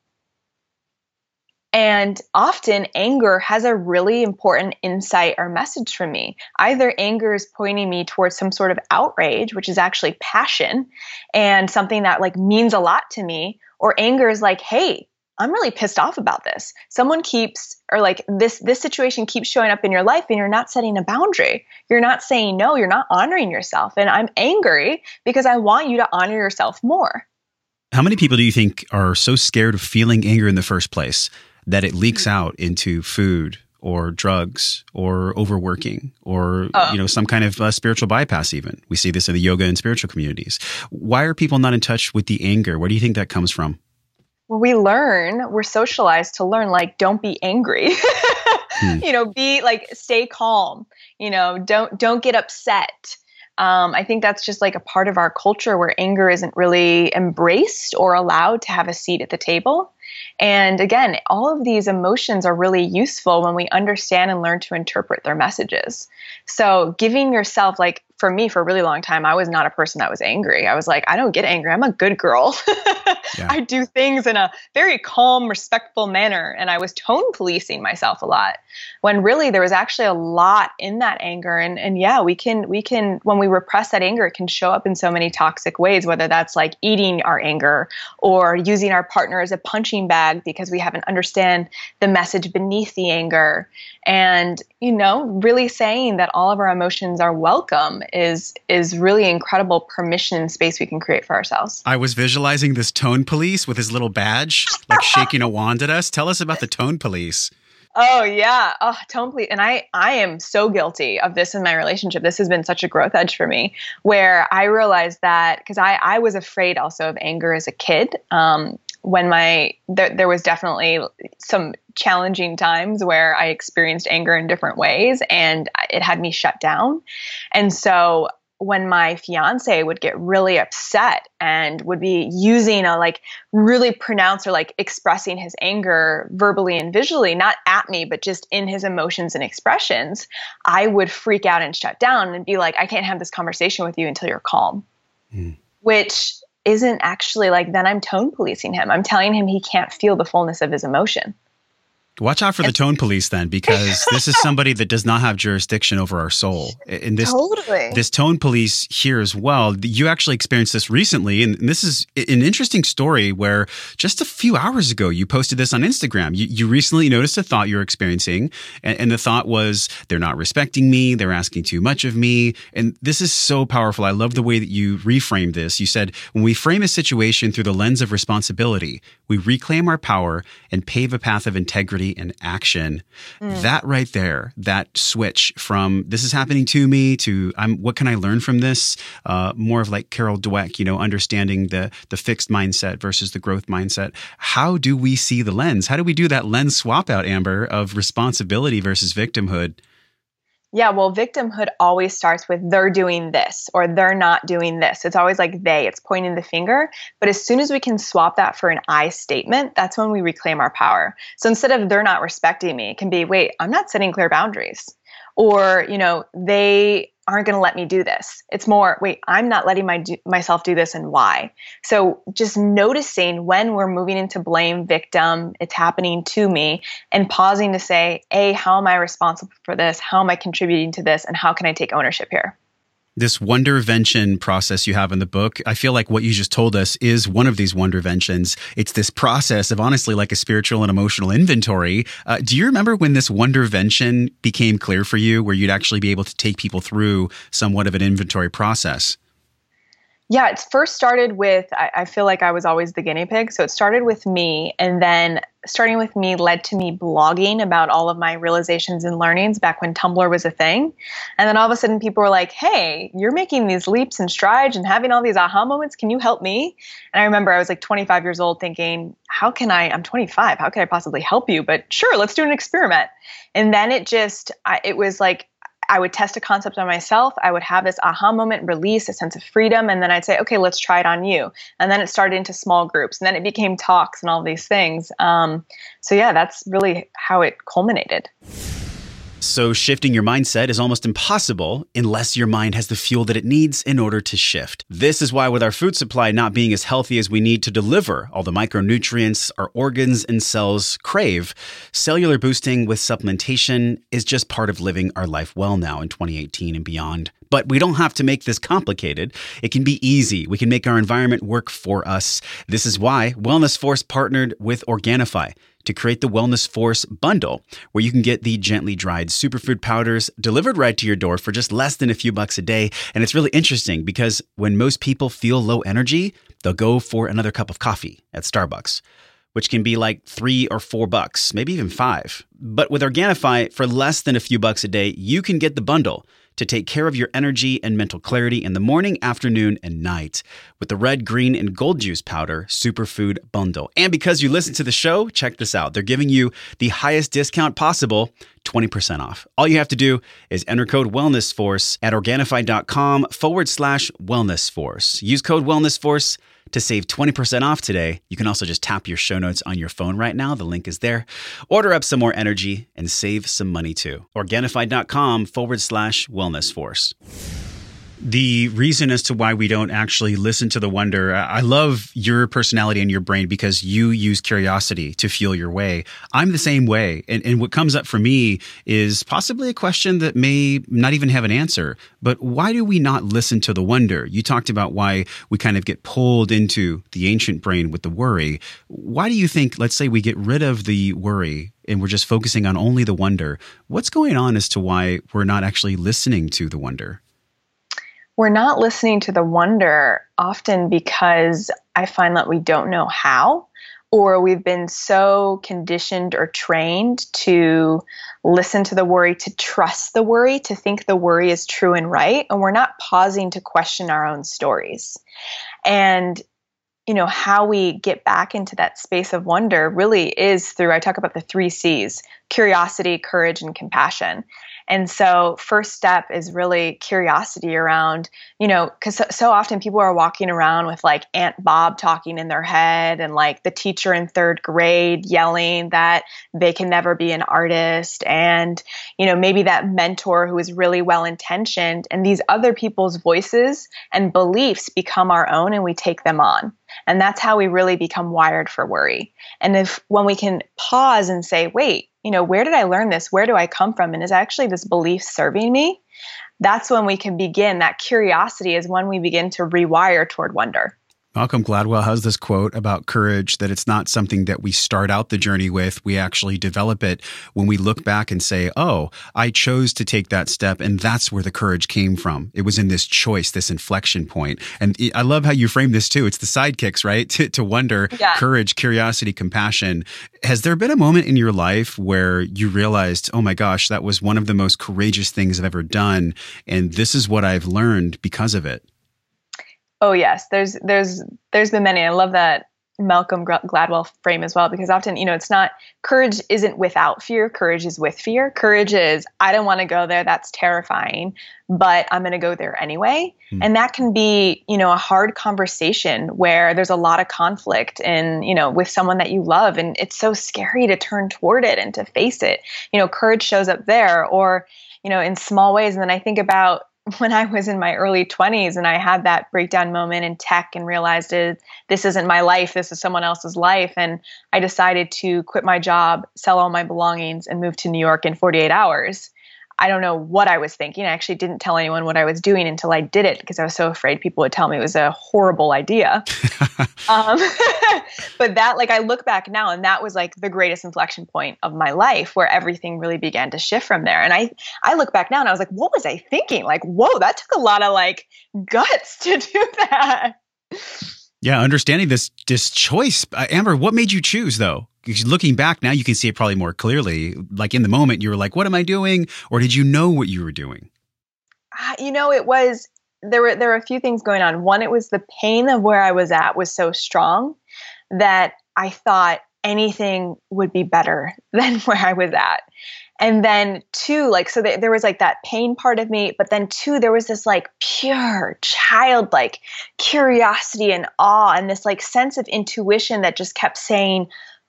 And often anger has a really important insight or message for me. Either anger is pointing me towards some sort of outrage, which is actually passion and something that like means a lot to me, or anger is like, hey, I'm really pissed off about this. Someone keeps or like this this situation keeps showing up in your life and you're not setting a boundary. You're not saying no, you're not honoring yourself. And I'm angry because I want you to honor yourself more. How many people do you think are so scared of feeling anger in the first place that it leaks out into food or drugs or overworking or Oh. you know some kind of uh, spiritual bypass even we see this in the yoga and spiritual communities why are people not in touch with the anger where do you think that comes from we learn, we're socialized to learn like don't be angry. [laughs] Hmm. You know, be like stay calm. You know, don't don't get upset. Um, I think that's just like a part of our culture where anger isn't really embraced or allowed to have a seat at the table. And again, all of these emotions are really useful when we understand and learn to interpret their messages. So, giving yourself, like for me, for a really long time, I was not a person that was angry. I was like, I don't get angry. I'm a good girl. [laughs] yeah. I do things in a very calm, respectful manner. And I was tone policing myself a lot when really there was actually a lot in that anger. And, and yeah, we can, we can, when we repress that anger, it can show up in so many toxic ways, whether that's like eating our anger or using our partner as a punching bag because we haven't understand the message beneath the anger. And, you know, really saying that all of our emotions are welcome is, is really incredible permission and space we can create for ourselves. I was visualizing this tone police with his little badge, like shaking a wand at us. Tell us about the tone police. Oh yeah, oh tone police, and I I am so guilty of this in my relationship. This has been such a growth edge for me, where I realized that because I I was afraid also of anger as a kid. Um, when my there, there was definitely some challenging times where I experienced anger in different ways, and it had me shut down, and so when my fiance would get really upset and would be using a like really pronounced or like expressing his anger verbally and visually, not at me, but just in his emotions and expressions, I would freak out and shut down and be like, I can't have this conversation with you until you're calm. Mm. Which isn't actually like, then I'm tone policing him. I'm telling him he can't feel the fullness of his emotion. Watch out for the tone police then, because [laughs] this is somebody that does not have jurisdiction over our soul. And this totally. this tone police here as well. You actually experienced this recently, and this is an interesting story where just a few hours ago you posted this on Instagram. You, you recently noticed a thought you're experiencing, and, and the thought was they're not respecting me, they're asking too much of me, and this is so powerful. I love the way that you reframed this. You said when we frame a situation through the lens of responsibility, we reclaim our power and pave a path of integrity and action. Mm. That right there, that switch from this is happening to me to I'm what can I learn from this? Uh, more of like Carol Dweck, you know, understanding the the fixed mindset versus the growth mindset. How do we see the lens? How do we do that lens swap out, Amber, of responsibility versus victimhood? Yeah, well, victimhood always starts with they're doing this or they're not doing this. It's always like they, it's pointing the finger. But as soon as we can swap that for an I statement, that's when we reclaim our power. So instead of they're not respecting me, it can be wait, I'm not setting clear boundaries. Or, you know, they aren't going to let me do this. It's more, wait, I'm not letting my do, myself do this and why. So just noticing when we're moving into blame, victim, it's happening to me, and pausing to say, A, how am I responsible for this? How am I contributing to this? And how can I take ownership here? This wondervention process you have in the book, I feel like what you just told us is one of these wonderventions. It's this process of honestly like a spiritual and emotional inventory. Uh, do you remember when this wondervention became clear for you, where you'd actually be able to take people through somewhat of an inventory process? Yeah, it first started with, I, I, feel like I was always the guinea pig. So it started with me, and then starting with me led to me blogging about all of my realizations and learnings back when Tumblr was a thing. And then all of a sudden, people were like, hey, you're making these leaps and strides and having all these aha moments. Can you help me? And I remember I was like 25 years old thinking, how can I? I'm 25. How can I possibly help you? But sure, let's do an experiment. And then it just, I, it was like, I would test a concept on myself. I would have this aha moment, release a sense of freedom, and then I'd say, okay, let's try it on you. And then it started into small groups, and then it became talks and all these things. Um, so yeah, that's really how it culminated. So, shifting your mindset is almost impossible unless your mind has the fuel that it needs in order to shift. This is why, with our food supply not being as healthy as we need to deliver all the micronutrients our organs and cells crave, cellular boosting with supplementation is just part of living our life well now in 2018 and beyond. But we don't have to make this complicated. It can be easy. We can make our environment work for us. This is why Wellness Force partnered with Organifi to create the Wellness Force bundle, where you can get the gently dried superfood powders delivered right to your door for just less than a few bucks a day. And it's really interesting because when most people feel low energy, they'll go for another cup of coffee at Starbucks which can be like three or four bucks, maybe even five. But with Organifi, for less than a few bucks a day, you can get the bundle to take care of your energy and mental clarity in the morning, afternoon, and night with the red, green, and gold juice powder superfood bundle. And because you listen to the show, check this out. They're giving you the highest discount possible 20% off. All you have to do is enter code wellnessforce at organifi.com forward slash wellnessforce. Use code wellnessforce to save 20% off today, you can also just tap your show notes on your phone right now. The link is there. Order up some more energy and save some money too. Organifi.com forward slash wellness force. The reason as to why we don't actually listen to the wonder. I love your personality and your brain because you use curiosity to feel your way. I'm the same way. And, and what comes up for me is possibly a question that may not even have an answer. But why do we not listen to the wonder? You talked about why we kind of get pulled into the ancient brain with the worry. Why do you think, let's say we get rid of the worry and we're just focusing on only the wonder? What's going on as to why we're not actually listening to the wonder? We're not listening to the wonder often because I find that we don't know how, or we've been so conditioned or trained to listen to the worry, to trust the worry, to think the worry is true and right, and we're not pausing to question our own stories. And you know how we get back into that space of wonder really is through i talk about the three c's curiosity courage and compassion and so, first step is really curiosity around, you know, because so, so, often people are walking around with like Aunt Bob talking in their head and like the teacher in third grade yelling that they can never be an artist. And, you know, maybe that mentor who is really well intentioned. And these other people's voices and beliefs become our own and we take them on. And that's how we really become wired for worry. And if when we can pause and say, wait, you know, where did I learn this? Where do I come from? And is actually this belief serving me? That's when we can begin. That curiosity is when we begin to rewire toward wonder. Malcolm Gladwell has this quote about courage that it's not something that we start out the journey with. We actually develop it when we look back and say, Oh, I chose to take that step. And that's where the courage came from. It was in this choice, this inflection point. And I love how you frame this too. It's the sidekicks, right? [laughs] to, to wonder, yeah. courage, curiosity, compassion. Has there been a moment in your life where you realized, Oh my gosh, that was one of the most courageous things I've ever done. And this is what I've learned because of it? Oh yes, there's there's there's been many. I love that Malcolm Gladwell frame as well because often you know it's not courage isn't without fear. Courage is with fear. Courage is I don't want to go there. That's terrifying, but I'm going to go there anyway. Hmm. And that can be you know a hard conversation where there's a lot of conflict and you know with someone that you love, and it's so scary to turn toward it and to face it. You know, courage shows up there, or you know in small ways. And then I think about [laughs] when I was in my early 20s and I had that breakdown moment in tech and realized it, this isn't my life, this is someone else's life. And I decided to quit my job, sell all my belongings, and move to New York in 48 hours. I don't know what I was thinking. I actually didn't tell anyone what I was doing until I did it because I was so afraid people would tell me it was a horrible idea. [laughs] um, [laughs] but that, like, I look back now, and that was like the greatest inflection point of my life, where everything really began to shift from there. And I, I look back now, and I was like, what was I thinking? Like, whoa, that took a lot of like guts [laughs] to do that. Yeah, understanding this this choice, uh, Amber. What made you choose though? looking back now, you can see it probably more clearly. Like in the moment, you were like, "What am I doing?" Or did you know what you were doing? Uh, you know, it was there were there were a few things going on. One, it was the pain of where I was at was so strong that I thought anything would be better [laughs] than where I was at. And then two, like so there was like that pain part of me, but then two, there was this like pure childlike curiosity and awe and this like sense of intuition that just kept saying,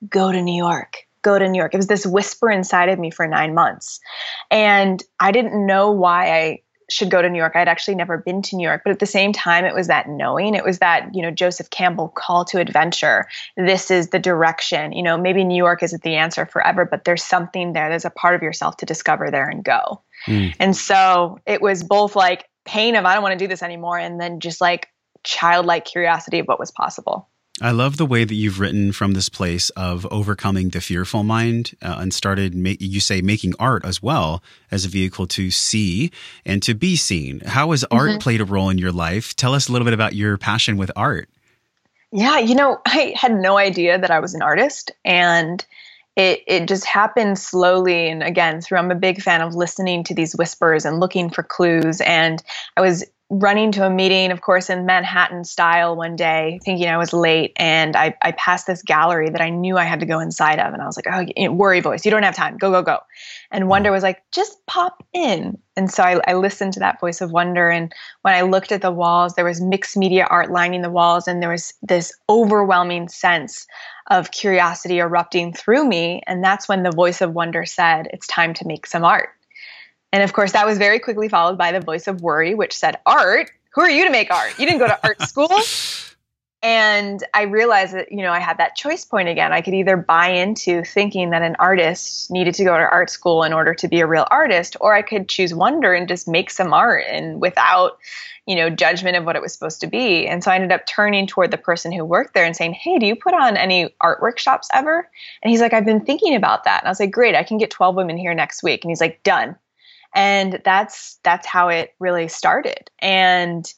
go to New York, go to New York. It was this whisper inside of me for nine months. And I didn't know why I should go to New York. I'd actually never been to New York, but at the same time, it was that knowing. It was that, you know, Joseph Campbell call to adventure. This is the direction. You know, maybe New York isn't the answer forever, but there's something there. There's a part of yourself to discover there and go. Mm. And so it was both like pain of, I don't want to do this anymore, and then just like childlike curiosity of what was possible. I love the way that you've written from this place of overcoming the fearful mind uh, and started, ma- you say, making art as well as a vehicle to see and to be seen. How has art mm-hmm. played a role in your life? Tell us a little bit about your passion with art. Yeah, you know, [laughs] I had no idea that I was an artist and it it just happened slowly and again through I'm a big fan of listening to these whispers and looking for clues and I was running to a meeting, of course, in Manhattan style one day, thinking I was late. And I, I passed this gallery that I knew I had to go inside of. And I was like, oh, you know, worry voice, you don't have time. Go, go, go. And mm. Wonder was like, just pop in. And so I, I listened to that voice of Wonder. And when I looked at the walls, there was mixed media art lining the walls. And there was this overwhelming sense of curiosity erupting through me. And that's when the voice of Wonder said, it's time to make some art And of course, that was very quickly followed by the voice of worry, which said, Art? Who are you to make art? You didn't go to art [laughs] school. And I realized that, you know, I had that choice point again. I could either buy into thinking that an artist needed to go to art school in order to be a real artist, or I could choose wonder and just make some art and without, you know, judgment of what it was supposed to be. And so I ended up turning toward the person who worked there and saying, Hey, do you put on any art workshops ever? And he's like, I've been thinking about that. And I was like, Great, I can get 12 women here next week. And he's like, Done. And that's that's how it really started. And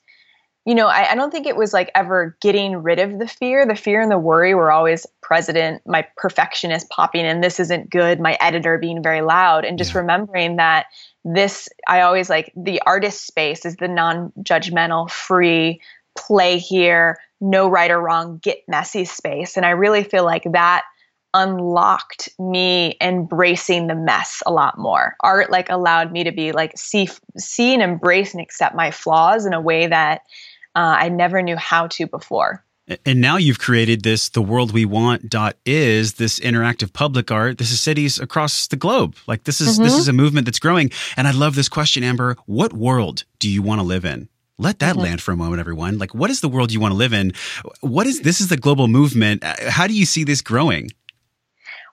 you know, I, I, don't think it was like ever getting rid of the fear. The fear and the worry were always present. My perfectionist popping in, this isn't good, my editor being very loud, and just yeah. remembering that this, I always like the artist space is the non judgmental, free, play here, no right or wrong, get messy space. And I really feel like that unlocked me embracing the mess a lot more. Art like allowed me to be like see see and embrace and accept my flaws in a way that uh, I never knew how to before. And now you've created this the world we want dot is this interactive public art. This is cities across the globe. Like this is mm-hmm. this is a movement that's growing. And I love this question, Amber. What world do you want to live in? Let that mm-hmm. land for a moment, everyone. Like, what is the world you want to live in? What is this? Is the global movement? Uh, how do you see this growing?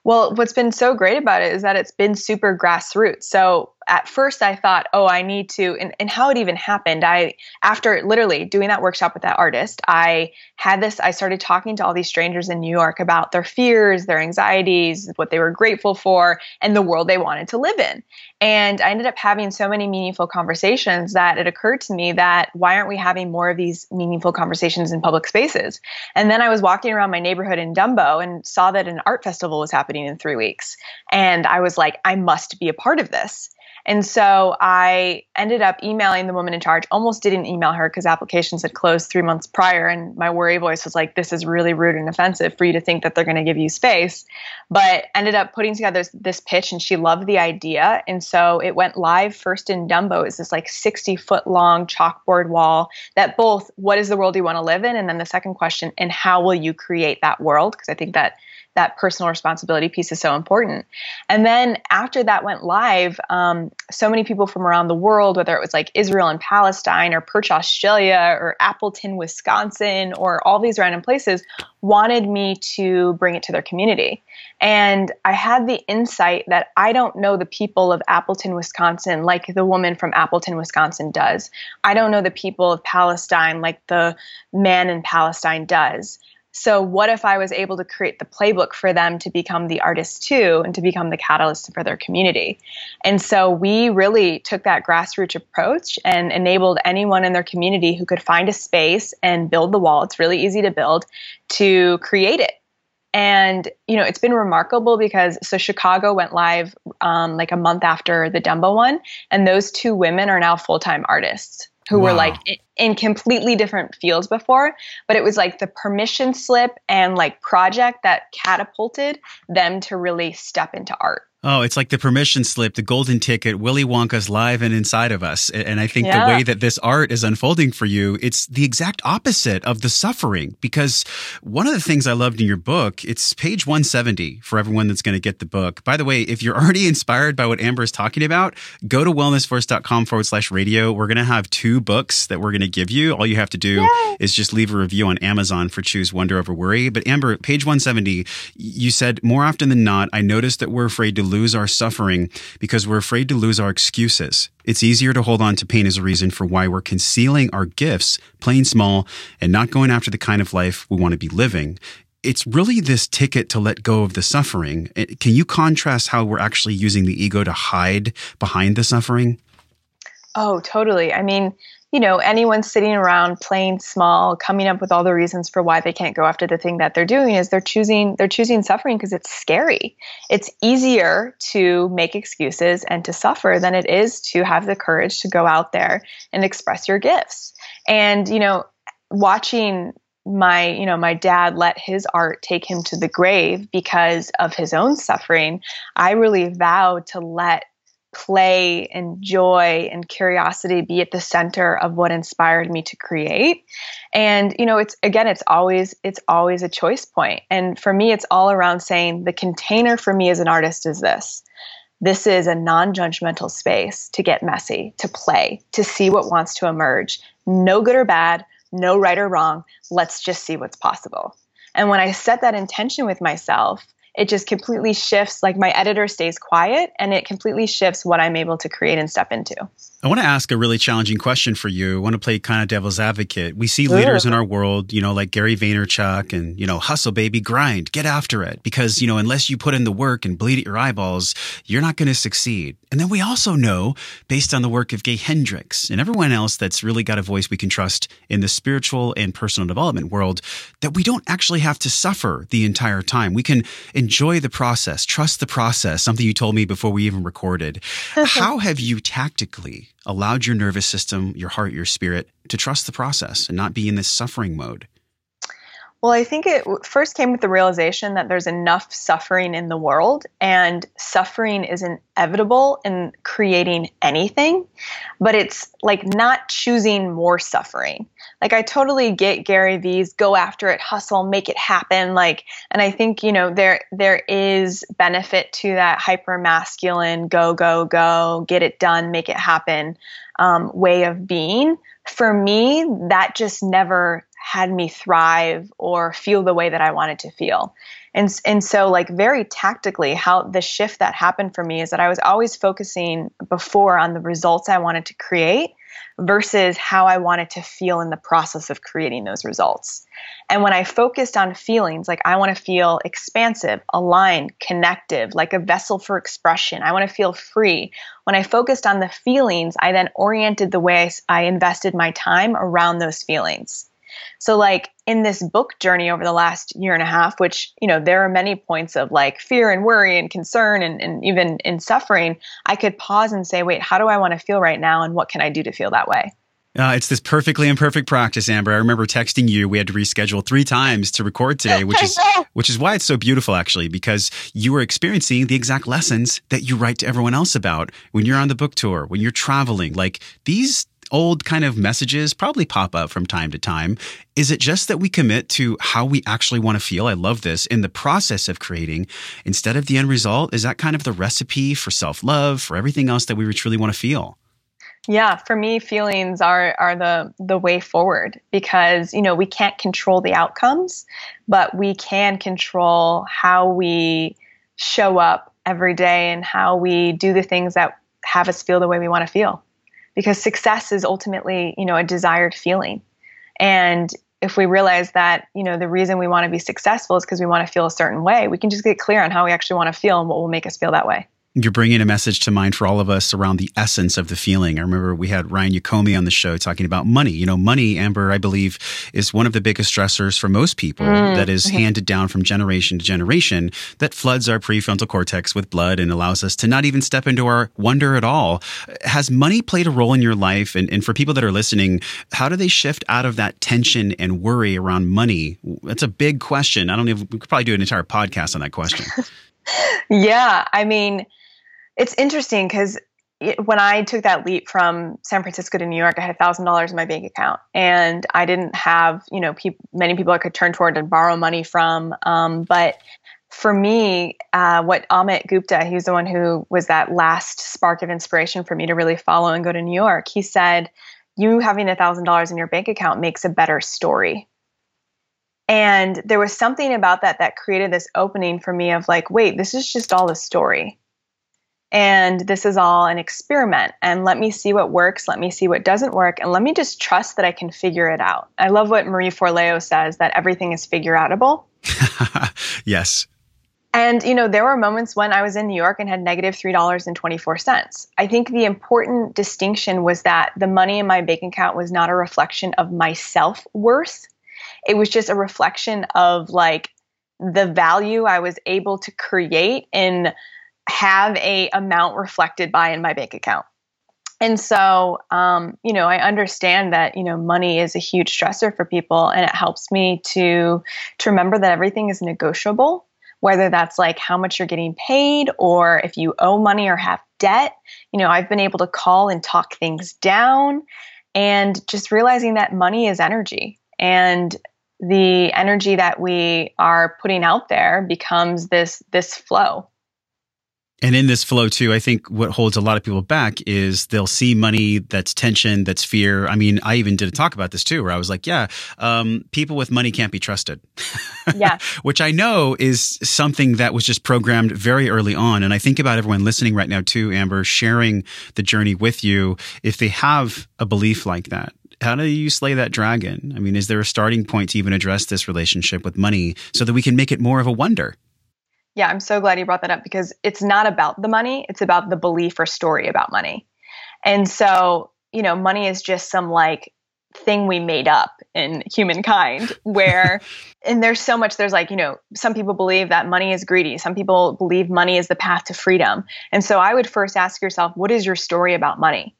Well, what's been so great about it is that it's been super grassroots. So at first I thought, oh, I need to, and, and how it even happened. I, after literally doing that workshop with that artist, I had this, I started talking to all these strangers in New York about their fears, their anxieties, what they were grateful for, and the world they wanted to live in. And I ended up having so many meaningful conversations that it occurred to me that why aren't we having more of these meaningful conversations in public spaces? And then I was walking around my neighborhood in Dumbo and saw that an art festival was happening in three weeks. And I was like, I must be a part of this. And so I ended up emailing the woman in charge, almost didn't email her because applications had closed three months prior. And my worry voice was like, this is really rude and offensive for you to think that they're going to give you space. But ended up putting together this pitch and she loved the idea. And so it went live first in Dumbo. It's this like 60 foot long chalkboard wall that both, what is the world you want to live in? And then the second question, and how will you create that world? Because I think that that personal responsibility piece is so important. And then after that went live, um, so many people from around the world, whether it was like Israel and Palestine or Perth, Australia or Appleton, Wisconsin, or all these random places, wanted me to bring it to their community. And I had the insight that I don't know the people of Appleton, Wisconsin like the woman from Appleton, Wisconsin does. I don't know the people of Palestine like the man in Palestine does. So, what if I was able to create the playbook for them to become the artists too and to become the catalyst for their community? And so, we really took that grassroots approach and enabled anyone in their community who could find a space and build the wall. It's really easy to build to create it. And, you know, it's been remarkable because so Chicago went live um, like a month after the Dumbo one, and those two women are now full time artists who wow. were like in completely different fields before but it was like the permission slip and like project that catapulted them to really step into art Oh, it's like the permission slip, the golden ticket, Willy Wonka's live and inside of us. And I think yeah. the way that this art is unfolding for you, it's the exact opposite of the suffering. Because one of the things I loved in your book, it's page 170 for everyone that's going to get the book. By the way, if you're [laughs] already inspired by what Amber is talking about, go to wellnessforce.com forward slash radio. We're going to have two books that we're going to give you. All you have to do Yay. is just leave a review on Amazon for Choose Wonder Over Worry. But Amber, page 170, you said more often than not, I noticed that we're afraid to lose our suffering because we're afraid to lose our excuses. It's easier to hold on to pain as a reason for why we're concealing our gifts, playing small, and not going after the kind of life we want to be living. It's really this ticket to let go of the suffering. Eh, can you contrast how we're actually using the ego to hide behind the suffering? Oh, totally. I mean, you know, anyone sitting around playing small, coming up with all the reasons for why they can't go after the thing that they're doing is they're choosing they're choosing suffering because it's scary. It's easier to make excuses and to suffer than it is to have the courage to go out there and express your gifts. And, you know, watching my you know my dad let his art take him to the grave because of his own suffering i really vowed to let play and joy and curiosity be at the center of what inspired me to create and you know it's again it's always it's always a choice point and for me it's all around saying the container for me as an artist is this this is a non judgmental space to get messy, to play, to see what wants to emerge. No good or bad, no right or wrong. Let's just see what's possible. And when I set that intention with myself, it just completely shifts like my editor stays quiet and it completely shifts what i'm able to create and step into i want to ask a really challenging question for you. I want to play kind of devil's advocate. We see leaders in our world you know like gary vaynerchuk and you know hustle baby grind get after it. Because you know unless you put in the work and bleed at your eyeballs you're not going to succeed. And then we also know based on the work of gay hendricks and everyone else that's really got a voice we can trust in the spiritual and personal development world that we don't actually have to suffer the entire time. We can enjoy the process, trust the process, something you told me before we even recorded. [laughs] How have you tactically allowed your nervous system, your heart, your spirit to trust the process and not be in this suffering mode? Well, I think it first came with the realization that there's enough suffering in the world, and suffering is inevitable in creating anything, but it's like not choosing more suffering. Like, I totally get Gary Vee's go after it, hustle, make it happen. Like, and I think, you know, there there is benefit to that hyper masculine, go, go, go, get it done, make it happen um, way of being. For me, that just never had me thrive or feel the way that I wanted to feel. And, and so, like, very tactically, how the shift that happened for me is that I was always focusing before on the results I wanted to create versus how I wanted to feel in the process of creating those results. And when I focused on feelings, like I want to feel expansive, aligned, connective, like a vessel for expression, I want to feel free. When I focused on the feelings, I then oriented the way I invested my time around those feelings. So, like in this book journey over the last year and a half, which, you know, there are many points of like fear and worry and concern and, and even in suffering, I could pause and say, wait, how do I want to feel right now? And what can I do to feel that way? Uh, it's this perfectly imperfect practice, Amber. I remember texting you. We had to reschedule three times to record today, [laughs] which is which is why it's so beautiful, actually, because you were experiencing the exact lessons that you write to everyone else about when you're on the book tour, when you're traveling. Like these old kind of messages probably pop up from time to time. Is it just that we commit to how we actually want to feel? I love this in the process of creating instead of the end result. Is that kind of the recipe for self love, for everything else that we truly want to feel? Yeah, for me, feelings are are the the way forward because you know we can't control the outcomes, but we can control how we show up every day and how we do the things that have us feel the way we want to feel because success is ultimately, you know, a desired feeling. And if we realize that, you know, the reason we want to be successful is because we want to feel a certain way, we can just get clear on how we actually want to feel and what will make us feel that way. You're bringing a message to mind for all of us around the essence of the feeling. I remember we had Ryan Yakomi on the show talking about money. You know, money, Amber, I believe, is one of the biggest stressors for most people mm. that is mm-hmm. handed down from generation to generation that floods our prefrontal cortex with blood and allows us to not even step into our wonder at all. Has money played a role in your life? And, and for people that are listening, how do they shift out of that tension and worry around money? That's a big question. I don't even, we could probably do an entire podcast on that question. [laughs] yeah. I mean, it's interesting because when I took that leap from San Francisco to New York, I had thousand dollars in my bank account, and I didn't have you know pe- many people I could turn toward and borrow money from. Um, but for me, uh, what Amit Gupta, he was the one who was that last spark of inspiration for me to really follow and go to New York. He said, "You having a thousand dollars in your bank account makes a better story." And there was something about that that created this opening for me of like, wait, this is just all a story and this is all an experiment. And let me see what works let me see what doesn't work and let me just trust that i can figure it out. I love what marie forleo says that everything is figure outable [laughs] yes. And you know there were moments when i was in new york and had negative $3.24 i think the important distinction was that the money in my bank account was not a reflection of my self-worth. It was just a reflection of like the value i was able to create in have a amount reflected by in my bank account. And so, um, you know, I understand that you know money is a huge stressor for people, and it helps me to to remember that everything is negotiable. Whether that's like how much you're getting paid, or if you owe money or have debt, you know, I've been able to call and talk things down, and just realizing that money is energy, and the energy that we are putting out there becomes this this flow And in this flow too, I think what holds a lot of people back is they'll see money that's tension, that's fear. I mean, I even did a talk about this too, where I was like, yeah, um, people with money can't be trusted. [laughs] Yeah. Which I know is something that was just programmed very early on. And I think about everyone listening right now too, Amber, sharing the journey with you. If they have a belief like that, how do you slay that dragon? I mean, is there a starting point to even address this relationship with money so that we can make it more of a wonder? Yeah, I'm so glad you brought that up because it's not about the money, it's about the belief or story about money. And so, you know, money is just some like thing we made up in humankind where [laughs] and there's so much there's like you know some people believe that money is greedy. Some people believe money is the path to freedom. And so i would first ask yourself what is your story about money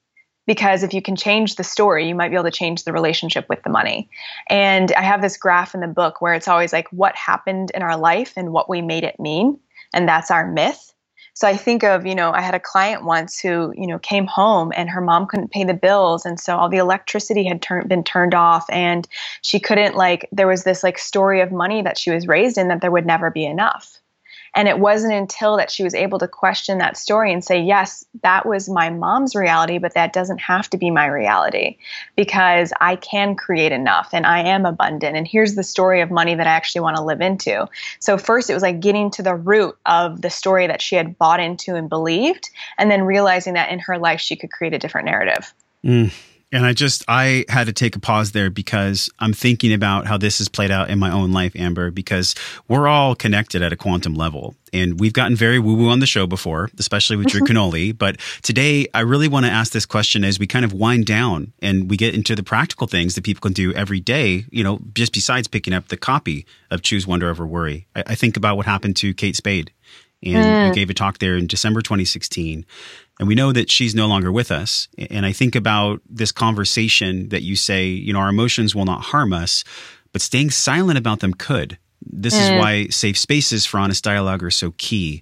because if you can change the story, you might be able to change the relationship with the money. And I have this graph in the book where it's always like what happened in our life and what we made it mean. And that's our myth. So I think of, you know, I had a client once who, you know, came home and her mom couldn't pay the bills. And so all the electricity had tur- been turned off and she couldn't, like, there was this like story of money that she was raised in that there would never be enough. And it wasn't until that she was able to question that story and say, yes, that was my mom's reality, but that doesn't have to be my reality because I can create enough and I am abundant. And here's the story of money that I actually want to live into. So, first, it was like getting to the root of the story that she had bought into and believed, and then realizing that in her life she could create a different narrative. Mm. And I just, I had to take a pause there because I'm thinking about how this has played out in my own life, Amber, because we're all connected at a quantum level. And we've gotten very woo woo on the show before, especially with Drew Canole. But today, I really want to ask this question as we kind of wind down and we get into the practical things that people can do every day, you know, just besides picking up the copy of Choose Wonder Over Worry. I, I think about what happened to Kate Spade. And mm. you gave a talk there in December 2016. And we know that she's no longer with us. And I think about this conversation that you say, you know, our emotions will not harm us, but staying silent about them could. This mm. is why safe spaces for honest dialogue are so key.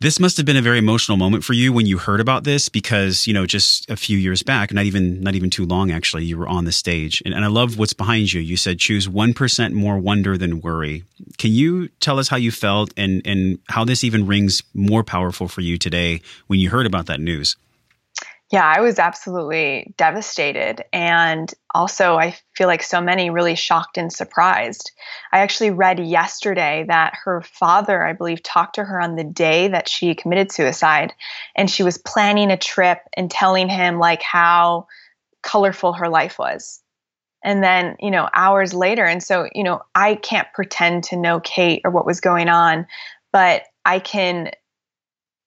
This must have been a very emotional moment for you when you heard about this because, you know, just a few years back, not even not even too long actually, you were on the stage. And, and I love what's behind you. You said choose 1% more wonder than worry. Can you tell us how you felt and and how this even rings more powerful for you today when you heard about that news? Yeah, I was absolutely devastated. And also, I feel like so many really shocked and surprised. I actually read yesterday that her father, I believe, talked to her on the day that she committed suicide. And she was planning a trip and telling him, like, how colorful her life was. And then, you know, hours later. And so, you know, I can't pretend to know Kate or what was going on, but I can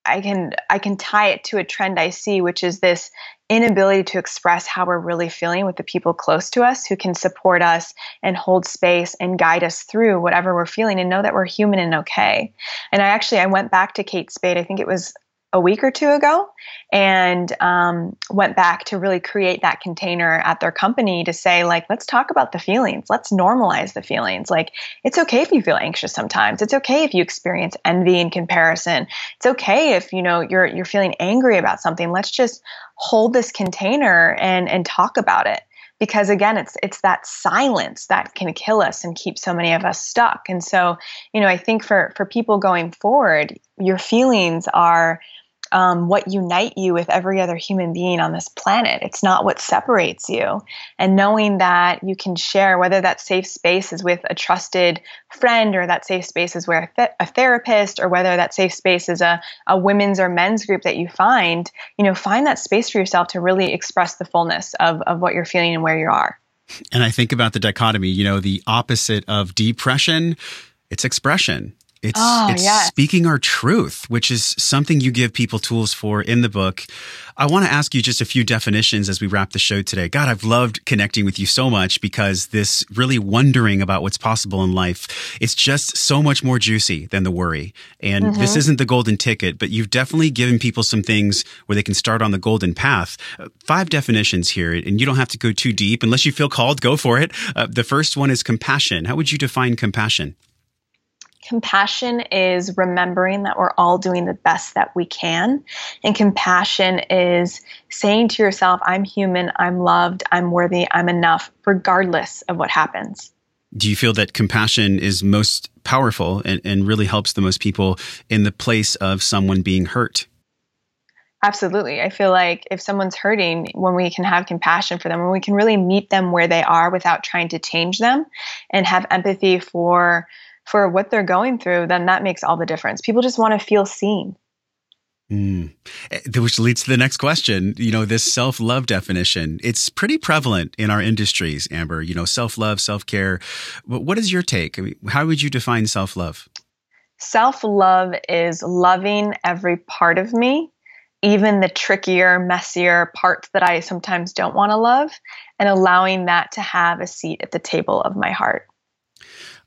I can I can tie it to a trend I see, which is this inability to express how we're really feeling with the people close to us who can support us and hold space and guide us through whatever we're feeling and know that we're human and okay. And I actually I went back to Kate Spade, I think it was a week or two ago and um, went back to really create that container at their company to say like let's talk about the feelings. Let's normalize the feelings. Like it's okay if you feel anxious sometimes. It's okay if you experience envy and comparison. It's okay if you know you're you're feeling angry about something. Let's just hold this container and and talk about it. Because again it's it's that silence that can kill us and keep so many of us stuck. And so you know i think for for people going forward your feelings are um, what unite you with every other human being on this planet. It's not what separates you. And knowing that you can share, whether that safe space is with a trusted friend or that safe space is where a, th- a therapist or whether that safe space is a, a women's or men's group that you find, you know, find that space for yourself to really express the fullness of, of what you're feeling and where you are. And I think about the dichotomy, you know, the opposite of depression, it's expression. It's, oh, it's yes. speaking our truth, which is something you give people tools for in the book. I want to ask you just a few definitions as we wrap the show today. God, I've loved connecting with you so much because this really wondering about what's possible in life, it's just so much more juicy than the worry. And mm-hmm. this isn't the golden ticket, but you've definitely given people some things where they can start on the golden path. Uh, five definitions here, and you don't have to go too deep unless you feel called, go for it. Uh, the first one is compassion. How would you define compassion? Compassion is remembering that we're all doing the best that we can. And compassion is saying to yourself, I'm human, I'm loved, I'm worthy, I'm enough, regardless of what happens. Do you feel that compassion is most powerful and, and really helps the most people in the place of someone being hurt? Absolutely. I feel like if someone's hurting, when we can have compassion for them, when we can really meet them where they are without trying to change them and have empathy for for what they're going through, then that makes all the difference. People just want to feel seen. Mm. Which leads to the next question. You know, this self love definition, it's pretty prevalent in our industries, Amber. You know, self love, self care. What is your take? I mean, how would you define self love? Self love is loving every part of me even the trickier, messier parts that I sometimes don't want to love, and allowing that to have a seat at the table of my heart.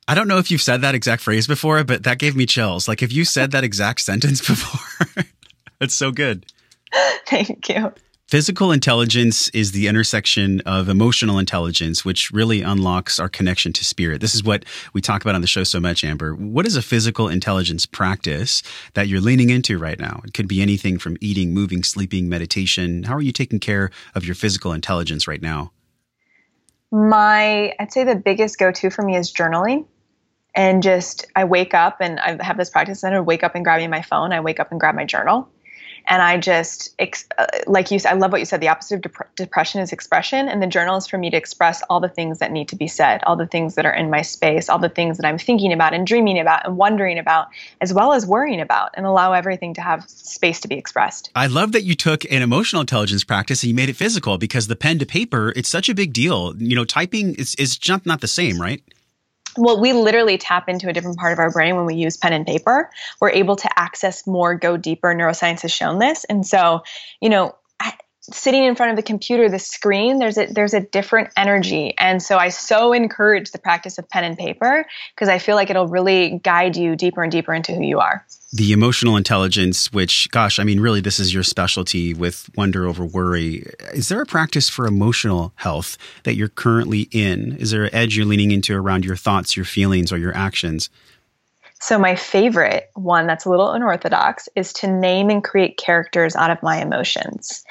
I don't know if you've said that exact phrase before, but that gave me chills. Like if you said that exact [laughs] sentence before, [laughs] that's so good. [laughs] Thank you. Physical intelligence is the intersection of emotional intelligence, which really unlocks our connection to spirit. This is what we talk about on the show so much, Amber. What is a physical intelligence practice that you're leaning into right now? It could be anything from eating, moving, sleeping, meditation. How are you taking care of your physical intelligence right now? My, I'd say the biggest go to for me is journaling and just I wake up and I have this practice. I wake up and grabbing my phone. I wake up and grab my journal, and I just, uh, like you said, I love what you said. The opposite of dep- depression is expression. And the journal is for me to express all the things that need to be said, all the things that are in my space, all the things that I'm thinking about and dreaming about and wondering about, as well as worrying about, and allow everything to have space to be expressed. I love that you took an emotional intelligence practice and you made it physical because the pen to paper, it's such a big deal. You know, typing is, is just not the same, right? Well, we literally tap into a different part of our brain when we use pen and paper. We're able to access more, go deeper. Neuroscience has shown this. And so, you know, sitting in front of the computer, the screen, there's a there's a different energy. And so I so encourage the practice of pen and paper because I feel like it'll really guide you deeper and deeper into who you are. The emotional intelligence, which gosh, I mean really this is your specialty with wonder over worry. Is there a practice for emotional health that you're currently in? Is there an edge you're leaning into around your thoughts, your feelings, or your actions? So, my favorite one that's a little unorthodox is to name and create characters out of my emotions.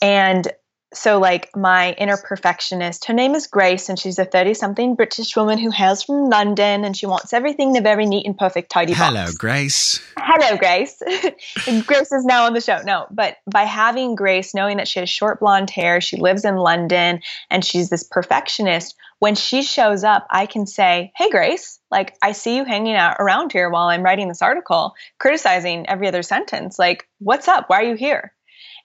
And so like my inner perfectionist her name is grace and she's a 30 something british woman who hails from london and she wants everything in a very neat and perfect tidy box. Hello grace. Hello grace. [laughs] Grace is now on the show. No but by having grace knowing that she has short blonde hair she lives in london and she's this perfectionist when she shows up i can say hey grace like i see you hanging out around here while i'm writing this article criticizing every other sentence. Like what's up? Why are you here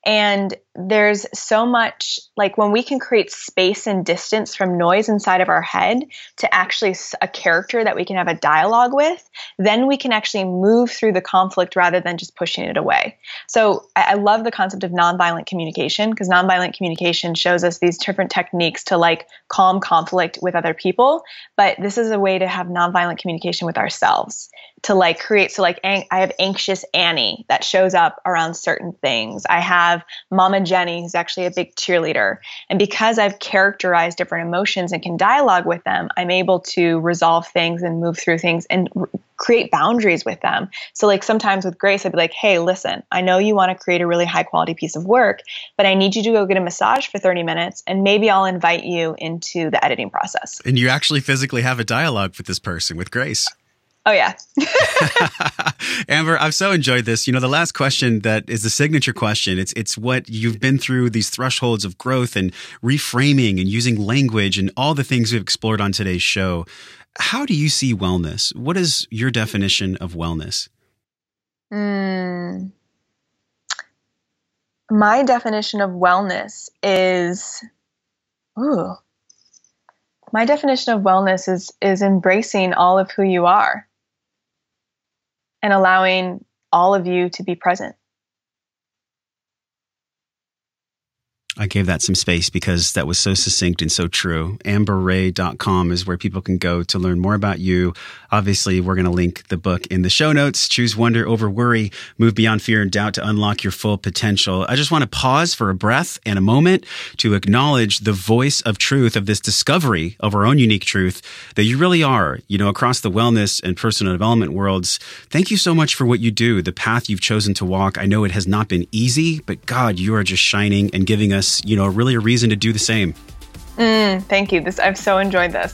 and there's so much like when we can create space and distance from noise inside of our head to actually a character that we can have a dialogue with, then we can actually move through the conflict rather than just pushing it away. So I, love the concept of nonviolent communication because nonviolent communication shows us these different techniques to like calm conflict with other people. But this is a way to have nonviolent communication with ourselves to like create so like I have anxious Annie that shows up around certain things. I have Mama Jenny who's actually a big cheerleader. And because I've characterized different emotions and can dialogue with them, I'm able to resolve things and move through things and r- create boundaries with them. So like sometimes with Grace I'd be like, "Hey, listen, I know you want to create a really high quality piece of work, but I need you to go get a massage for 30 minutes and maybe I'll invite you into the editing process." And you actually physically have a dialogue with this person with Grace. Oh yeah. [laughs] [laughs] Amber, I've so enjoyed this. You know, the last question that is the signature question. It's it's what you've been through these thresholds of growth and reframing and using language and all the things we've explored on today's show. How do you see wellness? What is your definition of wellness? Mm. My definition of wellness is ooh. My definition of wellness is is embracing all of who you are and allowing all of you to be present. I gave that some space because that was so succinct and so true. AmberRae.com is where people can go to learn more about you. Obviously, we're going to link the book in the show notes. Choose wonder over worry, move beyond fear and doubt to unlock your full potential. I just want to pause for a breath and a moment to acknowledge the voice of truth of this discovery of our own unique truth that you really are, you know, across the wellness and personal development worlds. Thank you so much for what you do, the path you've chosen to walk. I know it has not been easy, but God, you are just shining and giving us you know, really a reason to do the same. Mm, thank you. This I've so enjoyed this.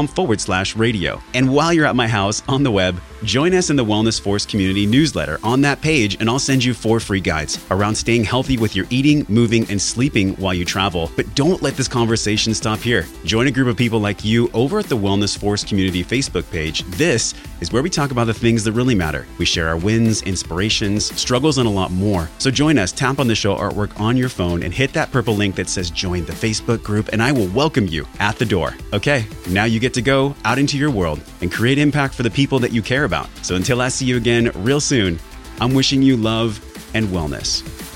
forward slash radio. And while you're at my house on the web, join us in the Wellness Force community newsletter on that page, and I'll send you four free guides around staying healthy with your eating, moving, and sleeping while you travel. But don't let this conversation stop here. Join a group of people like you over at the Wellness Force community Facebook page. This is where we talk about the things that really matter. We share our wins, inspirations, struggles, and a lot more. So join us, tap on the show artwork on your phone, and hit that purple link that says join the Facebook group, and I will welcome you at the door. Okay, now you get to go out into your world and create impact for the people that you care about. So until I see you again real soon, I'm wishing you love and wellness.